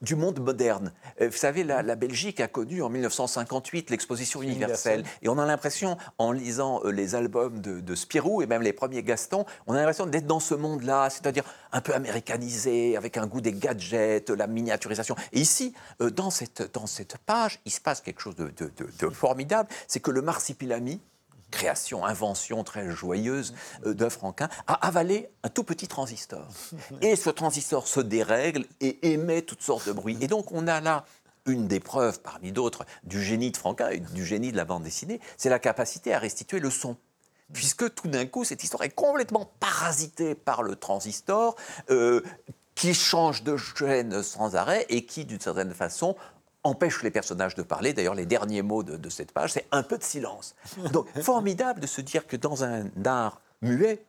du monde moderne. Euh, vous savez, la, Belgique a connu en 1958 l'exposition universelle. Et on a l'impression, en lisant euh, les albums de, Spirou et même les premiers Gaston, on a l'impression d'être dans ce monde-là, c'est-à-dire un peu américanisé, avec un goût des gadgets, la miniaturisation. Et ici, euh, dans cette, dans cette page, il se passe quelque chose de, de formidable, c'est que le marsipilami, création, invention très joyeuse euh, de Franquin, a avalé un tout petit transistor. Et ce transistor se dérègle et émet toutes sortes de bruits. Et donc on a là une des preuves, parmi d'autres, du génie de Franquin et du génie de la bande dessinée, c'est la capacité à restituer le son puisque tout d'un coup, cette histoire est complètement parasitée par le transistor, euh, qui change de chaîne sans arrêt et qui, d'une certaine façon, empêche les personnages de parler. D'ailleurs, les derniers mots de, cette page, c'est un peu de silence. Donc, formidable de se dire que dans un art muet,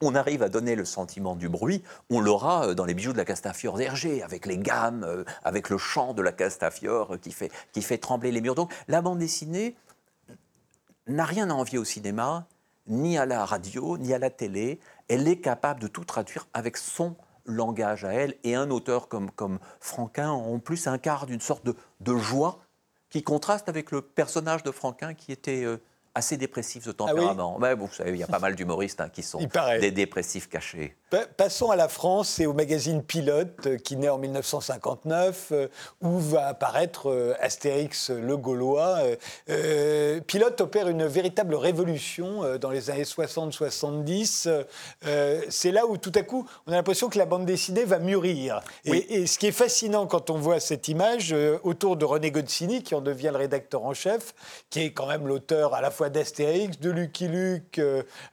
on arrive à donner le sentiment du bruit. On l'aura euh, dans les bijoux de la Castafiore d'Hergé, avec les gammes, euh, avec le chant de la Castafiore qui fait, qui fait trembler les murs. Donc, la bande dessinée n'a rien à envier au cinéma, ni à la radio, ni à la télé. Elle est capable de tout traduire avec son langage à elle. Et un auteur comme, Franquin, en plus, incarne une sorte de, de joie qui contraste avec le personnage de Franquin qui était euh, assez dépressif de ah tempérament. vous savez, il y a pas mal d'humoristes hein, qui sont des dépressifs cachés. Passons à la France et au magazine Pilote euh, qui naît en 1959 euh, où va apparaître euh, Astérix le Gaulois. Pilote opère une véritable révolution dans les années 60-70. C'est là où tout à coup on a l'impression que la bande dessinée va mûrir. Et, ce qui est fascinant quand on voit cette image autour de René Goscinny qui en devient le rédacteur en chef, qui est quand même l'auteur à la fois d'Astérix, de Lucky Luke,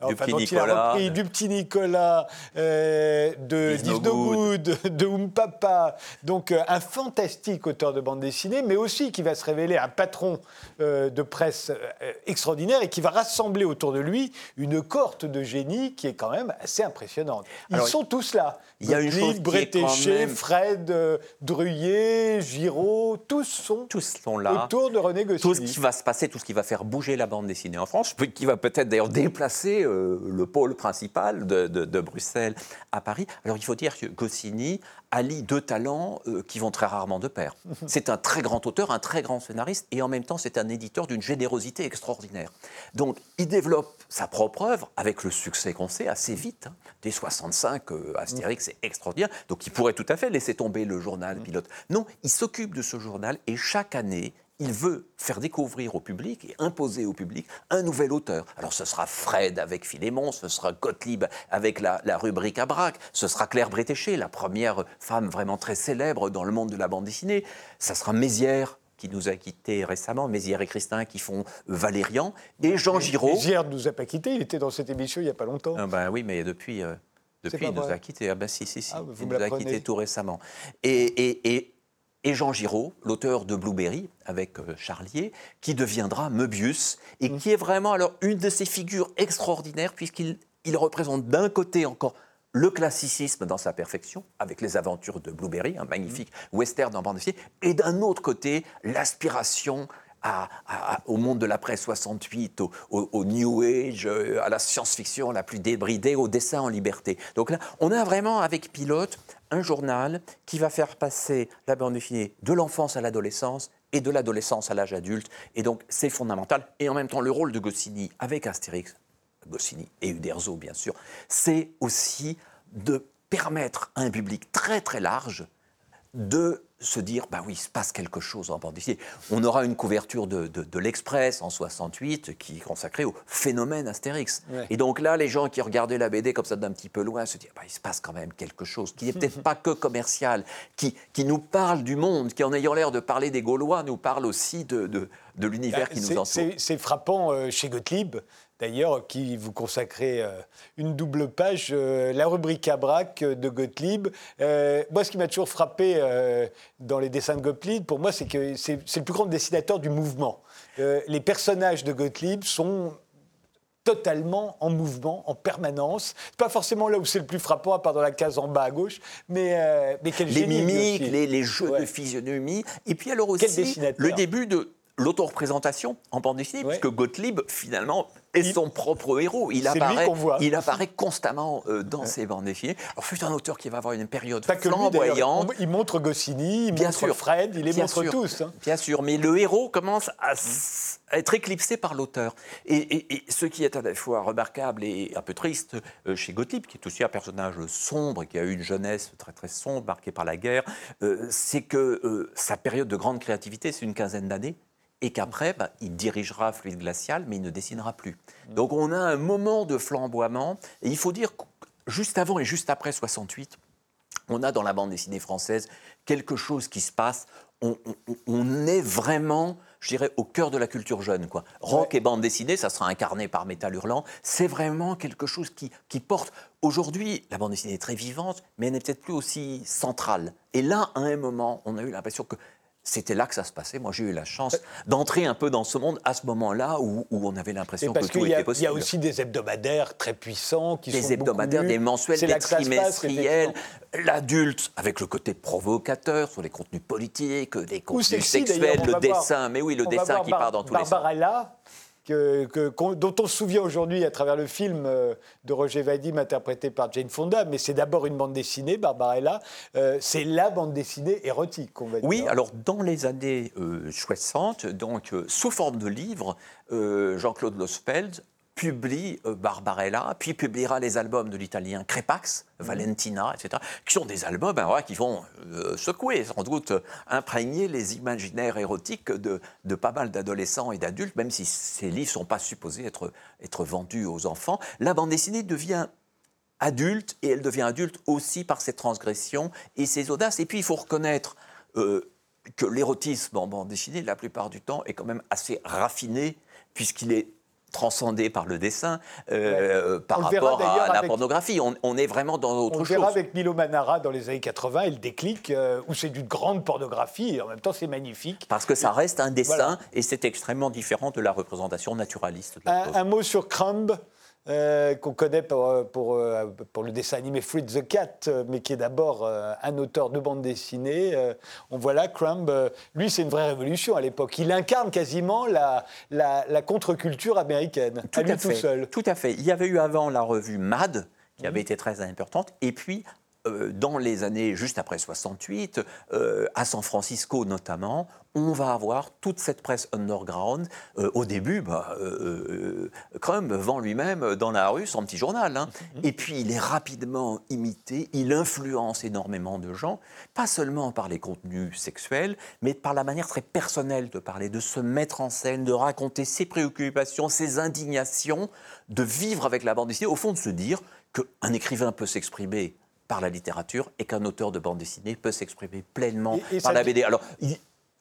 du, petit Nicolas, du petit Nicolas. Euh, de Disney de Umpapa. Donc euh, un fantastique auteur de bande dessinée, mais aussi qui va se révéler un patron euh, de presse extraordinaire et qui va rassembler autour de lui une cohorte de génies qui est quand même assez impressionnante. Ils sont tous là. Il y a une chose Bretéché, Fred, Druyer, Giraud, tous sont, tous sont là. autour de René Goscinny. Tout ce qui va se passer, tout ce qui va faire bouger la bande dessinée en France, qui va peut-être d'ailleurs déplacer le pôle principal de, de Bruxelles à Paris. Alors il faut dire que Goscinny allie deux talents euh, qui vont très rarement de pair. C'est un très grand auteur, un très grand scénariste, et en même temps c'est un éditeur d'une générosité extraordinaire. Donc il développe sa propre œuvre avec le succès qu'on sait assez vite. Hein. Dès 65, euh, Astérix c'est extraordinaire, donc il pourrait tout à fait laisser tomber le journal pilote. Non, il s'occupe de ce journal et chaque année, il veut faire découvrir au public et imposer au public un nouvel auteur. Alors ce sera Fred avec Philémon, ce sera Gottlieb avec la, rubrique à braque, ce sera Claire Bretéché, la première femme vraiment très célèbre dans le monde de la bande dessinée, ça sera Mézières qui nous a quittés récemment, Mézières et Christin qui font Valérian, et Jean Giraud. Mézières ne nous a pas quittés, il était dans cette émission il n'y a pas longtemps. Ah ben oui, mais depuis, euh, depuis il nous a quittés. Ah ben si, si, si, ah, il nous a quittés tout récemment. Et, et, et et Jean Giraud, l'auteur de Blueberry avec euh, Charlier, qui deviendra Möbius et mm. qui est vraiment alors une de ces figures extraordinaires puisqu'il il représente d'un côté encore le classicisme dans sa perfection, avec les aventures de Blueberry, un magnifique western en bande dessinée, et d'un autre côté, l'aspiration au monde de l'après 68, au, New Age, euh, à la science-fiction la plus débridée, au dessin en liberté. Donc là, on a vraiment avec Pilote un journal qui va faire passer la bande dessinée de l'enfance à l'adolescence et de l'adolescence à l'âge adulte. Et donc c'est fondamental. Et en même temps, le rôle de Goscinny avec Astérix, Goscinny et Uderzo bien sûr, c'est aussi de permettre à un public très très large de se dire, bah oui, il se passe quelque chose en bande dessinée. On aura une couverture de, de, l'Express en 68 qui est consacrée au phénomène Astérix. Et donc là, les gens qui regardaient la BD comme ça d'un petit peu loin se disent, bah, il se passe quand même quelque chose qui n'est peut-être pas que commercial, qui, qui nous parle du monde, qui en ayant l'air de parler des Gaulois, nous parle aussi de, de, l'univers bah, qui nous entoure. C'est frappant euh, chez Gottlieb d'ailleurs, qui vous consacrez euh, une double page, euh, la rubrique à braque de Gottlieb. Euh, moi, ce qui m'a toujours frappé dans les dessins de Gottlieb, pour moi, c'est que c'est le plus grand dessinateur du mouvement. les personnages de Gottlieb sont totalement en mouvement, en permanence. Pas forcément là où c'est le plus frappant, à part dans la case en bas à gauche, mais, mais quel Les mimiques, les, jeux de physionomie, et puis alors aussi le début de l'autoreprésentation en bande dessinée, puisque Gottlieb, finalement, est son propre héros. Il apparaît, il apparaît constamment euh, dans ses bandes dessinées. Alors, c'est un auteur qui va avoir une période flamboyante. il montre Goscinny, il Bien montre sûr. Fred, il les montre tous. Hein. Bien sûr, mais le héros commence à, être éclipsé par l'auteur. Et, ce qui est à la fois remarquable et un peu triste euh, chez Gottlieb, qui est aussi un personnage sombre, qui a eu une jeunesse très très sombre, marquée par la guerre, euh, c'est que sa période de grande créativité, c'est une quinzaine d'années et qu'après, bah, il dirigera Fluide Glacial, mais il ne dessinera plus. Donc on a un moment de flamboiement, et il faut dire que juste avant et juste après 68, on a dans la bande dessinée française quelque chose qui se passe. On, est vraiment, je dirais, au cœur de la culture jeune. Quoi. Rock et bande dessinée, ça sera incarné par Métal Hurlant. C'est vraiment quelque chose qui, qui porte. Aujourd'hui, la bande dessinée est très vivante, mais elle n'est peut-être plus aussi centrale. Et là, à un moment, on a eu l'impression que c'était là que ça se passait. Moi, j'ai eu la chance d'entrer un peu dans ce monde à ce moment-là où, on avait l'impression que tout était possible. Il y a aussi des hebdomadaires très puissants qui des sont Des hebdomadaires, des mensuels, des trimestriels. L'adulte avec le côté provocateur sur les contenus politiques, des contenus sexuels, le dessin. Mais oui, le dessin qui part dans tous les sens dont on se souvient aujourd'hui à travers le film euh, de Roger Vadim interprété par Jane Fonda, mais c'est d'abord une bande dessinée, Barbarella, euh, c'est la bande dessinée érotique, on va dire. Oui, alors dans les années 60, euh, donc sous forme de livre, Jean-Claude Losfeld publie euh, Barbarella, puis publiera les albums de l'italien Crepax, mhm. Valentina, etc., qui sont des albums ben, qui vont euh, secouer, sans doute imprégner les imaginaires érotiques de, pas mal d'adolescents et d'adultes, même si ces livres ne sont pas supposés être, être vendus aux enfants. La bande dessinée devient adulte, et elle devient adulte aussi par ses transgressions et ses audaces. Et puis il faut reconnaître euh, que l'érotisme en bande dessinée, la plupart du temps, est quand même assez raffiné, puisqu'il est transcendé par le dessin euh, par rapport à la pornographie. On, est vraiment dans autre chose. On verra avec Milo Manara dans les années 80 et le déclic, euh, où c'est d'une grande pornographie et en même temps c'est magnifique. Parce que ça reste un dessin et c'est extrêmement différent de la représentation naturaliste. un, mot sur Crumb? Euh, qu'on connaît pour, pour, pour, le dessin animé Fruit the Cat, mais qui est d'abord un auteur de bande dessinée. on voit là, Crumb, lui, c'est une vraie révolution à l'époque. Il incarne quasiment la, la, contre-culture américaine, tout à lui tout seul. Tout à fait. Il y avait eu avant la revue Mad, qui avait été très importante, et puis euh, dans les années juste après 68, euh, à San Francisco notamment, on va avoir toute cette presse underground. Euh, au début, bah, Crumb vend lui-même dans la rue son petit journal. Hein. Mhm. Et puis il est rapidement imité, il influence énormément de gens, pas seulement par les contenus sexuels, mais par la manière très personnelle de parler, de se mettre en scène, de raconter ses préoccupations, ses indignations, de vivre avec la bande dessinée, au fond de se dire qu'un écrivain peut s'exprimer par la littérature et qu'un auteur de bande dessinée peut s'exprimer pleinement par la BD. Alors,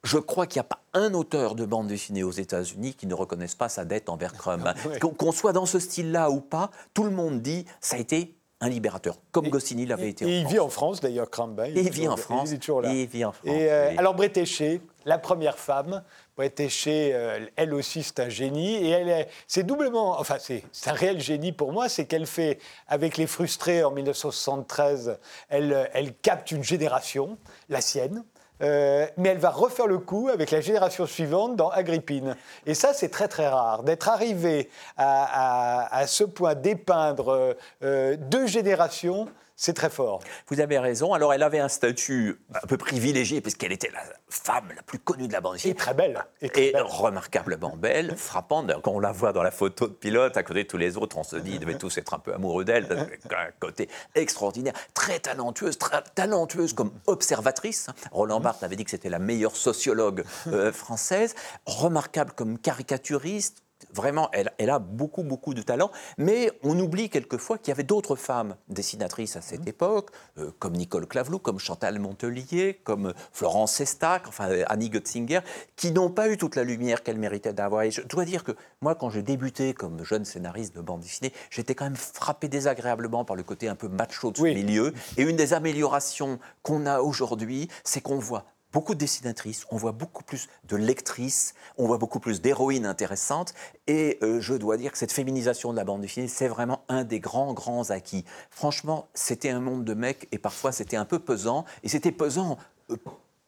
je crois qu'il n'y a pas un auteur de bande dessinée aux États-Unis qui ne reconnaisse pas sa dette envers Crumb. Qu'on soit dans ce style-là ou pas, tout le monde dit ça a été un libérateur, comme Goscinny l'avait été. Et il vit en France d'ailleurs, Crumb. Hein. il, vit en France. Il toujours là. il vit en France. Et euh, alors Bretéché, la première femme, Euh, elle aussi c'est un génie et elle c'est doublement, enfin c'est un réel génie pour moi, c'est qu'elle fait avec les frustrés en 1973, elle, elle capte une génération, la sienne, euh, mais elle va refaire le coup avec la génération suivante dans Agrippine. Et ça, c'est très très rare, d'être arrivé à, ce point d'épeindre euh, deux générations c'est très fort. Vous avez raison. Alors, elle avait un statut un peu privilégié, puisqu'elle était la femme la plus connue de la bande Et très belle. Et, remarquablement belle, frappante. Quand on la voit dans la photo de pilote, à côté de tous les autres, on se dit, ils devaient tous être un peu amoureux d'elle. Un côté extraordinaire. Très talentueuse, très talentueuse comme observatrice. Roland Barthes avait dit que c'était la meilleure sociologue euh, française. Remarquable comme caricaturiste, Vraiment, elle, a beaucoup, beaucoup de talent. Mais on oublie quelquefois qu'il y avait d'autres femmes dessinatrices à cette mmh. époque, euh, comme Nicole Clavelou, comme Chantal Montelier, comme Florence Sestac, enfin Annie Götzinger, qui n'ont pas eu toute la lumière qu'elles méritaient d'avoir. Et je dois dire que moi, quand j'ai débuté comme jeune scénariste de bande dessinée, j'étais quand même frappé désagréablement par le côté un peu macho de ce milieu. Et une des améliorations qu'on a aujourd'hui, c'est qu'on voit beaucoup de dessinatrices, on voit beaucoup plus de lectrices, on voit beaucoup plus d'héroïnes intéressantes. Et euh, je dois dire que cette féminisation de la bande dessinée, c'est vraiment un des grands, grands acquis. Franchement, c'était un monde de mecs et parfois c'était un peu pesant. Et c'était pesant euh,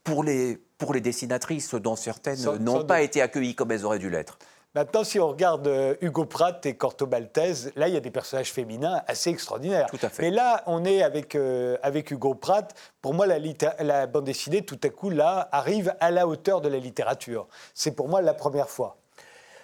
pour les, pour les dessinatrices dont certaines n'ont pas été accueillies comme elles auraient dû l'être. Maintenant, si on regarde euh, Hugo Pratt et Corto Maltese, là, il y a des personnages féminins assez extraordinaires. Tout à fait. Mais là, on est avec, euh, avec Hugo Pratt. Pour moi, la, la, bande dessinée, tout à coup, là, arrive à la hauteur de la littérature. C'est pour moi la première fois.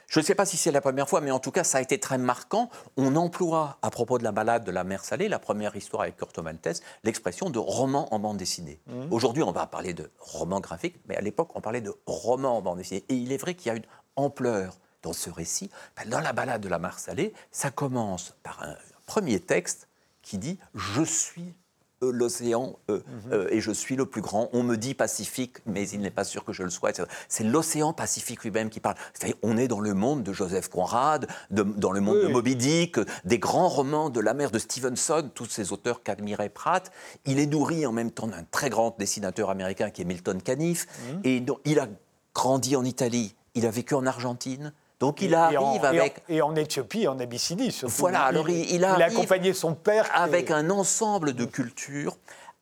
Je ne sais pas si c'est la première fois, mais en tout cas, ça a été très marquant. On emploie, à propos de la balade de la mer Salée, la première histoire avec Corto Maltese, l'expression de roman en bande dessinée. Mmh. Aujourd'hui, on va parler de roman graphique, mais à l'époque, on parlait de roman en bande dessinée. Et il est vrai qu'il y a une ampleur dans ce récit, ben, dans la balade de la Marsalée, ça commence par un premier texte qui dit Je suis euh, l'océan euh, mhm. euh, et je suis le plus grand. On me dit Pacifique, mais il n'est pas sûr que je le sois. C'est l'océan Pacifique lui-même qui parle. on est dans le monde de Joseph Conrad, dans le monde de Moby Dick, des grands romans de la mer de Stevenson, tous ces auteurs qu'admirait Pratt. Il est nourri en même temps d'un très grand dessinateur américain qui est Milton Caniff. Mhm. Et il a grandi en Italie, il a vécu en Argentine, donc il arrive avec. Et en, Éthiopie, en Abyssinie, surtout. Voilà, alors il, il, a accompagné son père. Avec un ensemble de cultures,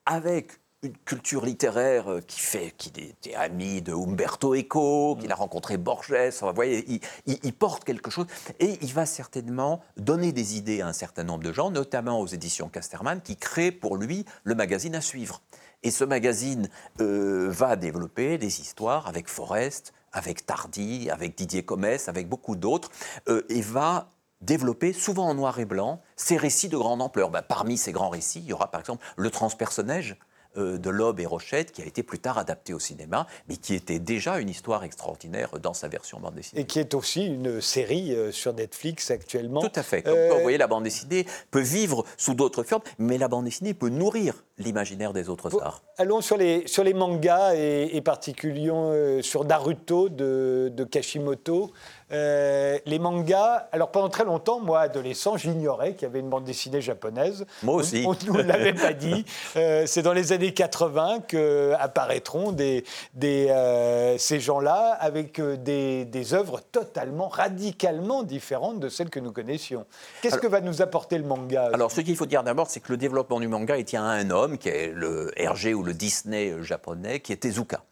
avec une culture littéraire euh, qui fait qu'il était ami de Umberto Eco, qu'il a rencontré Borges. vous voyez, il, porte quelque chose et il va certainement donner des idées à un certain nombre de gens, notamment aux éditions Casterman, qui créent pour lui le magazine à suivre. Et ce magazine euh, va développer des histoires avec Forrest, avec Tardy, avec Didier Comès, avec beaucoup d'autres, euh, et va développer, souvent en noir et blanc, ces récits de grande ampleur. Ben, parmi ces grands récits, il y aura par exemple le transpersonnage, de Loeb et Rochette, qui a été plus tard adapté au cinéma, mais qui était déjà une histoire extraordinaire dans sa version bande dessinée. Et qui est aussi une série euh, sur Netflix actuellement. Tout à fait. Comme vous voyez, la bande dessinée peut vivre sous d'autres formes, mais la bande dessinée peut nourrir l'imaginaire des autres arts. Allons sur les, sur les mangas et, particulièrement euh, sur Naruto de, de Kashimoto. Euh, les mangas, alors pendant très longtemps, moi, adolescent, j'ignorais qu'il y avait une bande dessinée japonaise. Moi aussi. On ne nous l'avait pas dit. Euh, c'est dans les années 80 qu'apparaîtront des, des, euh, ces gens-là avec des, des, œuvres totalement, radicalement différentes de celles que nous connaissions. Qu'est-ce que va nous apporter le manga Alors, ce qu'il faut dire d'abord, c'est que le développement du manga, il tient à un homme, qui est le RG ou le Disney japonais, qui est Tezuka.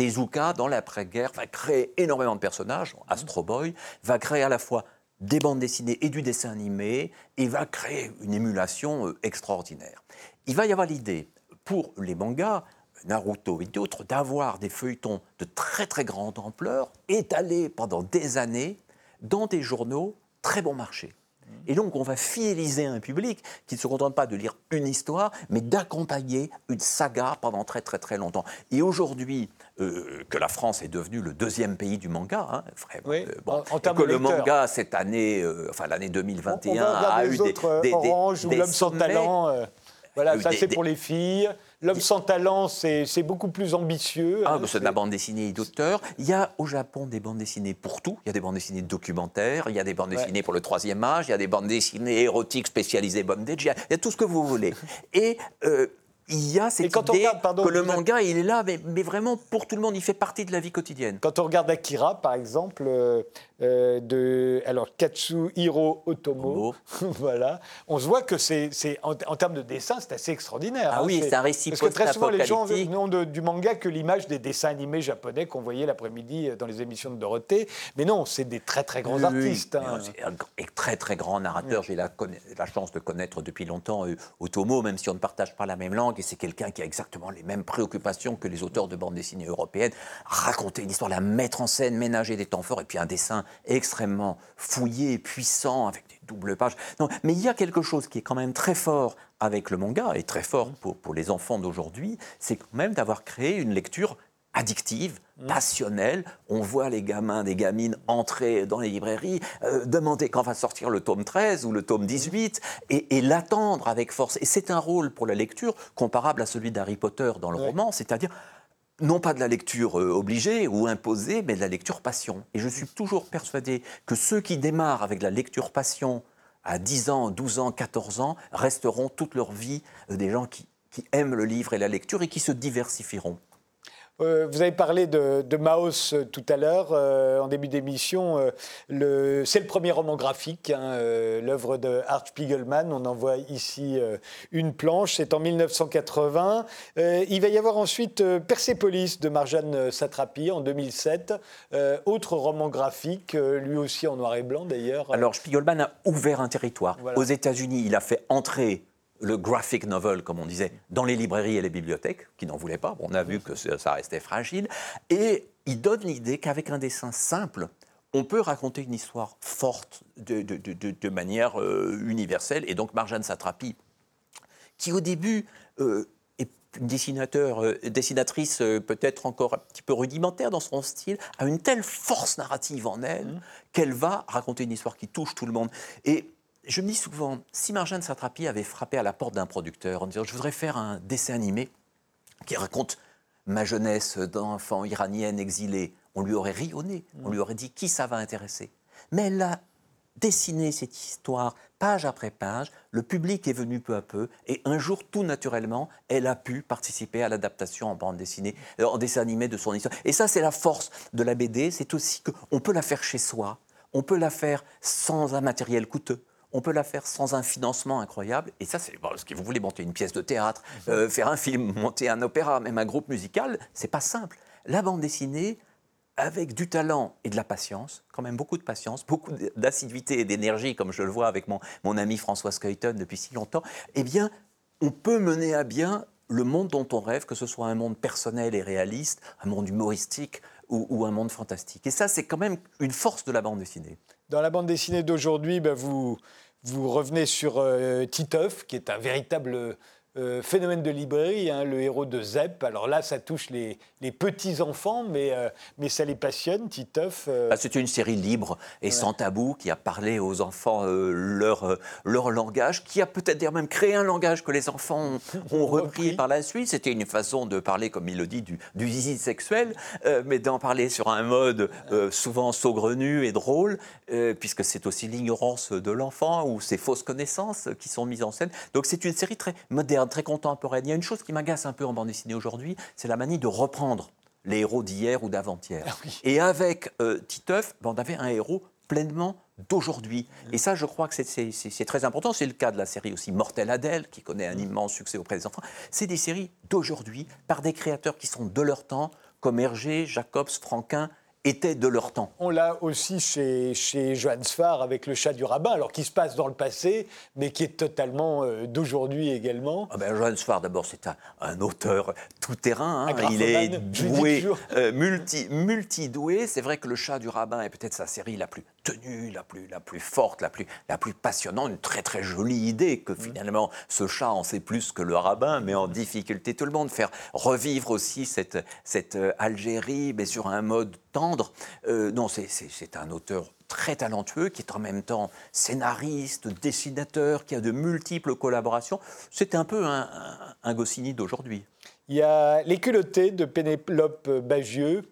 Tezuka, dans l'après-guerre, va créer énormément de personnages. Astro Boy va créer à la fois des bandes dessinées et du dessin animé, et va créer une émulation euh, extraordinaire. Il va y avoir l'idée, pour les mangas, Naruto et d'autres, d'avoir des feuilletons de très très grande ampleur, étalés pendant des années, dans des journaux très bon marché. Et donc, on va fidéliser un public qui ne se contente pas de lire une histoire, mais d'accompagner une saga pendant très très très longtemps. Et aujourd'hui, euh, que la France est devenue le deuxième pays du manga, hein, oui, euh, en, que le manga cette année, euh, enfin l'année 2021, a eu des, des, Orange ou l'homme sans talent. Voilà, ça c'est pour les filles. L'homme sans talent, c'est beaucoup plus ambitieux. Ah, hein, c'est de la bande dessinée et d'auteurs. Il y a au Japon des bandes dessinées pour tout. Il y a des bandes dessinées documentaires, il y a des bandes dessinées pour le troisième âge, il y a des bandes dessinées érotiques spécialisées bondage, il y a, il y a tout ce que vous voulez. Et euh, il y a cette idée que le manga, il est là, mais, mais, vraiment pour tout le monde, il fait partie de la vie quotidienne. Quand on regarde Akira, par exemple, euh, euh, de alors Katsuhiro Otomo, voilà, on se voit que c'est en, en, termes de dessin, c'est assez extraordinaire. Ah oui, c'est un récit Parce que très souvent, les gens n'ont du manga que l'image des dessins animés japonais qu'on voyait l'après-midi dans les émissions de Dorothée. Mais non, c'est des très très grands artistes. Hein. Un très très grand narrateur. J'ai la, la, chance de connaître depuis longtemps euh, Otomo, même si on ne partage pas la même langue. Et c'est quelqu'un qui a exactement les mêmes préoccupations que les auteurs de bandes dessinées européennes. Raconter une histoire, la mettre en scène, ménager des temps forts, et puis un dessin extrêmement fouillé, puissant, avec des doubles pages. Non, mais il y a quelque chose qui est quand même très fort avec le manga, et très fort pour, pour les enfants d'aujourd'hui, c'est quand même d'avoir créé une lecture addictive, mmh. passionnelle. On voit les gamins, des gamines entrer dans les librairies, euh, demander quand va sortir le tome 13 ou le tome 18 et, l'attendre avec force. Et c'est un rôle pour la lecture comparable à celui d'Harry Potter dans le roman, c'est-à-dire non pas de la lecture euh, obligée ou imposée, mais de la lecture passion. Et je suis toujours persuadé que ceux qui démarrent avec la lecture passion à 10 ans, 12 ans, 14 ans resteront toute leur vie euh, des gens qui aiment le livre et la lecture et qui se diversifieront. Euh, vous avez parlé de, de Maos euh, tout à l'heure, euh, en début d'émission. c'est le premier roman graphique, hein, l'œuvre de Art Spiegelman. On en voit ici une planche. C'est en 1980. il va y avoir ensuite Persepolis de Marjane Satrapi en 2007. autre roman graphique, lui aussi en noir et blanc d'ailleurs. Alors Spiegelman a ouvert un territoire. Aux États-Unis, il a fait entrer le graphic novel, comme on disait, dans les librairies et les bibliothèques, qui n'en voulaient pas. on a vu que ça restait fragile. Et il donne l'idée qu'avec un dessin simple, on peut raconter une histoire forte de, manière euh, universelle. Et donc Marjane Satrapi, qui au début euh, est une dessinateur, euh, dessinatrice peut-être encore un petit peu rudimentaire dans son style, a une telle force narrative en elle mmh. qu'elle va raconter une histoire qui touche tout le monde. Et je me dis souvent, si Marjane Satrapi avait frappé à la porte d'un producteur en disant Je voudrais faire un dessin animé qui raconte ma jeunesse d'enfant iranienne exilée, on lui aurait ri au nez, on lui aurait dit Qui ça va intéresser? Mais elle a dessiné cette histoire page après page, le public est venu peu à peu, et un jour, tout naturellement, elle a pu participer à l'adaptation en bande dessinée, euh, en dessin animé de son histoire. Et ça, c'est la force de la BD, c'est aussi qu'on peut la faire chez soi, on peut la faire sans un matériel coûteux, on peut la faire sans un financement incroyable. Et ça, c'est parce que vous voulez monter une pièce de théâtre, euh, faire un film, monter un opéra, même un groupe musical, c'est pas simple. La bande dessinée, avec du talent et de la patience, quand même beaucoup de patience, beaucoup d'assiduité et d'énergie, comme je le vois avec mon, mon ami François Skuyton depuis si longtemps, eh bien, on peut mener à bien le monde dont on rêve, que ce soit un monde personnel et réaliste, un monde humoristique ou, un monde fantastique. Et ça, c'est quand même une force de la bande dessinée. Dans la bande dessinée d'aujourd'hui, ben, vous, revenez sur euh, qui est un véritable euh, phénomène de librairie, hein, le héros de Zep. Alors là, ça touche les, petits-enfants, mais, euh, mais ça les passionne, Titeuf. Euh. Ah, C'était une série libre et sans tabou qui a parlé aux enfants leur, leur langage, qui a peut-être d'ailleurs même créé un langage que les enfants ont, repris par la suite. C'était une façon de parler, comme il le dit, du, du zizi sexuel, mais d'en parler sur un mode souvent saugrenu et drôle, puisque c'est aussi l'ignorance de l'enfant ou ses fausses connaissances qui sont mises en scène. Donc c'est une série très moderne très contemporaine. Il y a une chose qui m'agace un peu en bande dessinée aujourd'hui, c'est la manie de reprendre les héros d'hier ou d'avant-hier. Ah Et avec euh, Titeuf, ben, on avait un héros pleinement d'aujourd'hui. Et ça, je crois que c'est très important. C'est le cas de la série aussi Mortel Adèle, qui connaît un immense succès auprès des enfants. C'est des séries d'aujourd'hui, par des créateurs qui sont de leur temps, comme Hergé, Jacobs, Franquin, étaient de leur temps. On l'a aussi chez, chez Johann Sfar avec le chat du rabbin, alors qui se passe dans le passé, mais qui est totalement euh, d'aujourd'hui également. Ah ben, Johann Sfar, d'abord, c'est un, auteur tout-terrain. Hein. Il est doué, euh, multi, multi-doué. C'est vrai que le chat du rabbin est peut-être sa série la plus tenue, la plus, la plus forte, la plus, la plus passionnante. Une très très jolie idée que mm. finalement ce chat en sait plus que le rabbin, mais en difficulté tout le monde. Faire revivre aussi cette, cette euh, Algérie, mais sur un mode tendre. Euh, non, c'est un auteur très talentueux, qui est en même temps scénariste, dessinateur, qui a de multiples collaborations. C'est un peu un, un, Goscinny d'aujourd'hui. Il y a Les culottés de Pénélope Bagieux.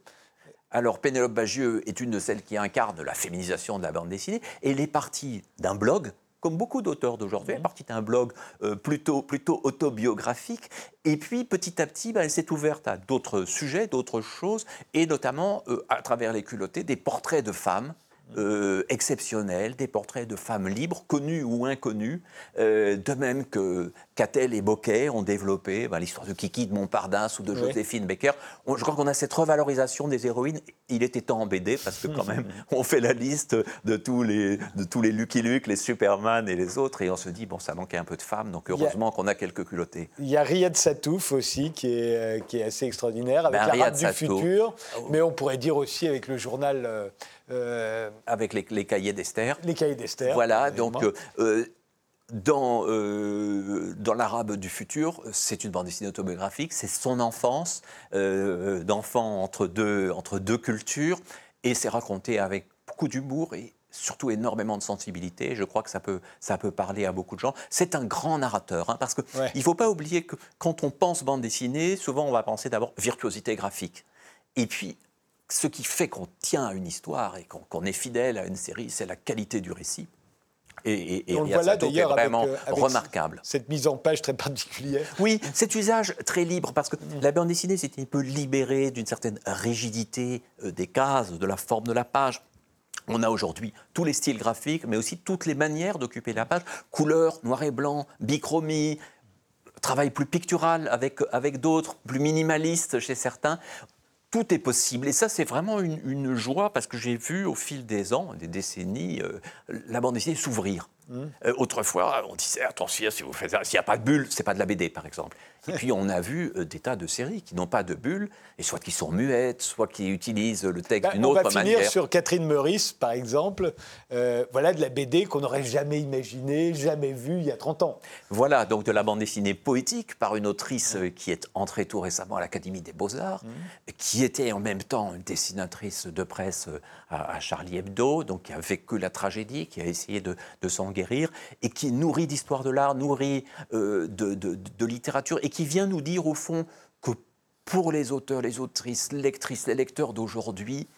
Alors Pénélope Bagieux est une de celles qui incarne la féminisation de la bande dessinée, et elle est partie d'un blog comme beaucoup d'auteurs d'aujourd'hui, elle est partie d'un blog euh, plutôt, plutôt autobiographique. Et puis, petit à petit, bah, elle s'est ouverte à d'autres sujets, d'autres choses, et notamment, euh, à travers les culottés, des portraits de femmes euh, exceptionnels, des portraits de femmes libres, connues ou inconnues, de même que Catel et Bocquet ont développé ben, l'histoire de Kiki de Montparnasse ou de Joséphine Baker. je crois qu'on a cette revalorisation des héroïnes. Il était temps en BD parce que quand même, on fait la liste de tous les, de tous les Lucky Luke, les Superman et les autres, et on se dit, bon, ça manquait un peu de femmes, donc heureusement qu'on a quelques culottés. Il y a Riyad Satouf aussi, qui est, euh, qui est assez extraordinaire, avec ben, la Rade du futur, mais on pourrait dire aussi avec le journal... Euh, avec les, cahiers d'Esther. Les cahiers d'Esther. Voilà, donc dans, euh, dans l'arabe du futur, c'est une bande dessinée autobiographique, c'est son enfance euh, d'enfant entre deux, entre deux cultures, et c'est raconté avec beaucoup d'humour et surtout énormément de sensibilité. Je crois que ça peut, ça peut parler à beaucoup de gens. C'est un grand narrateur, hein, parce qu'il ne faut pas oublier que quand on pense bande dessinée, souvent on va penser d'abord virtuosité graphique. Et puis, ce qui fait qu'on tient à une histoire et qu'on est fidèle à une série, c'est la qualité du récit. Et, et, on le voit là d'ailleurs vraiment euh, remarquable. Cette mise en page très particulière. Oui, cet usage très libre, parce que la bande dessinée, c'était un peu libéré d'une certaine rigidité euh, des cases, de la forme de la page. On a aujourd'hui tous les styles graphiques, mais aussi toutes les manières d'occuper la page. Couleur, noir et blanc, bichromie, travail plus pictural avec, avec d'autres, plus minimaliste chez certains tout est possible. Et ça, c'est vraiment une, joie parce que j'ai vu au fil des ans, des décennies, euh, la bande dessinée s'ouvrir. Mmh. Euh, autrefois, on disait attention, si vous faites s'il n'y a pas de bulle, c'est pas de la BD, par exemple. Et puis on a vu euh, des tas de séries qui n'ont pas de bulles, et soit qui sont muettes, soit qui utilisent le texte bah, d'une autre manière. On va finir sur Catherine Meurice, par exemple. Euh, voilà de la BD qu'on n'aurait jamais imaginée, jamais vue il y a 30 ans. Voilà, donc de la bande dessinée poétique par une autrice qui est entrée tout récemment à l'Académie des Beaux-Arts, mmh. qui était en même temps une dessinatrice de presse à, Charlie Hebdo, donc qui a vécu la tragédie, qui a essayé de, s'en et qui nourrit d'histoire de l'art, nourrit de, de, littérature, et qui vient nous dire au fond que pour les auteurs, les autrices, lectrices, les lecteurs d'aujourd'hui,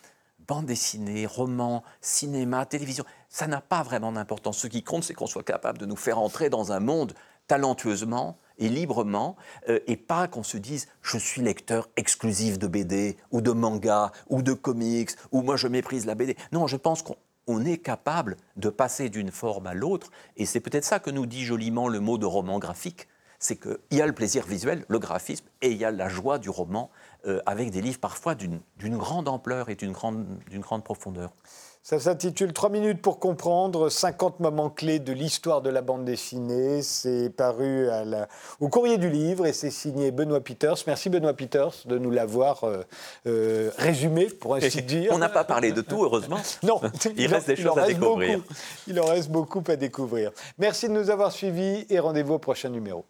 bande dessinée, roman, cinéma, télévision, ça n'a pas vraiment d'importance. Ce qui compte, c'est qu'on soit capable de nous faire entrer dans un monde talentueusement et librement, euh, et pas qu'on se dise je suis lecteur exclusif de BD ou de manga ou de comics ou moi je méprise la BD. Non, je pense qu'on est capable de passer d'une forme à l'autre, et c'est peut-être ça que nous dit joliment le mot de roman graphique c'est qu'il y a le plaisir visuel, le graphisme, et il y a la joie du roman, euh, avec des livres parfois d'une grande ampleur et d'une grande, grande profondeur. Ça s'intitule 3 minutes pour comprendre 50 moments clés de l'histoire de la bande dessinée. C'est paru à la... au courrier du livre et c'est signé Benoît Peters. Merci Benoît Peters de nous l'avoir euh, euh, résumé, pour ainsi dire. On n'a pas parlé de tout, heureusement. non, il, reste des choses à découvrir. il en reste beaucoup à découvrir. Merci de nous avoir suivis et rendez-vous au prochain numéro.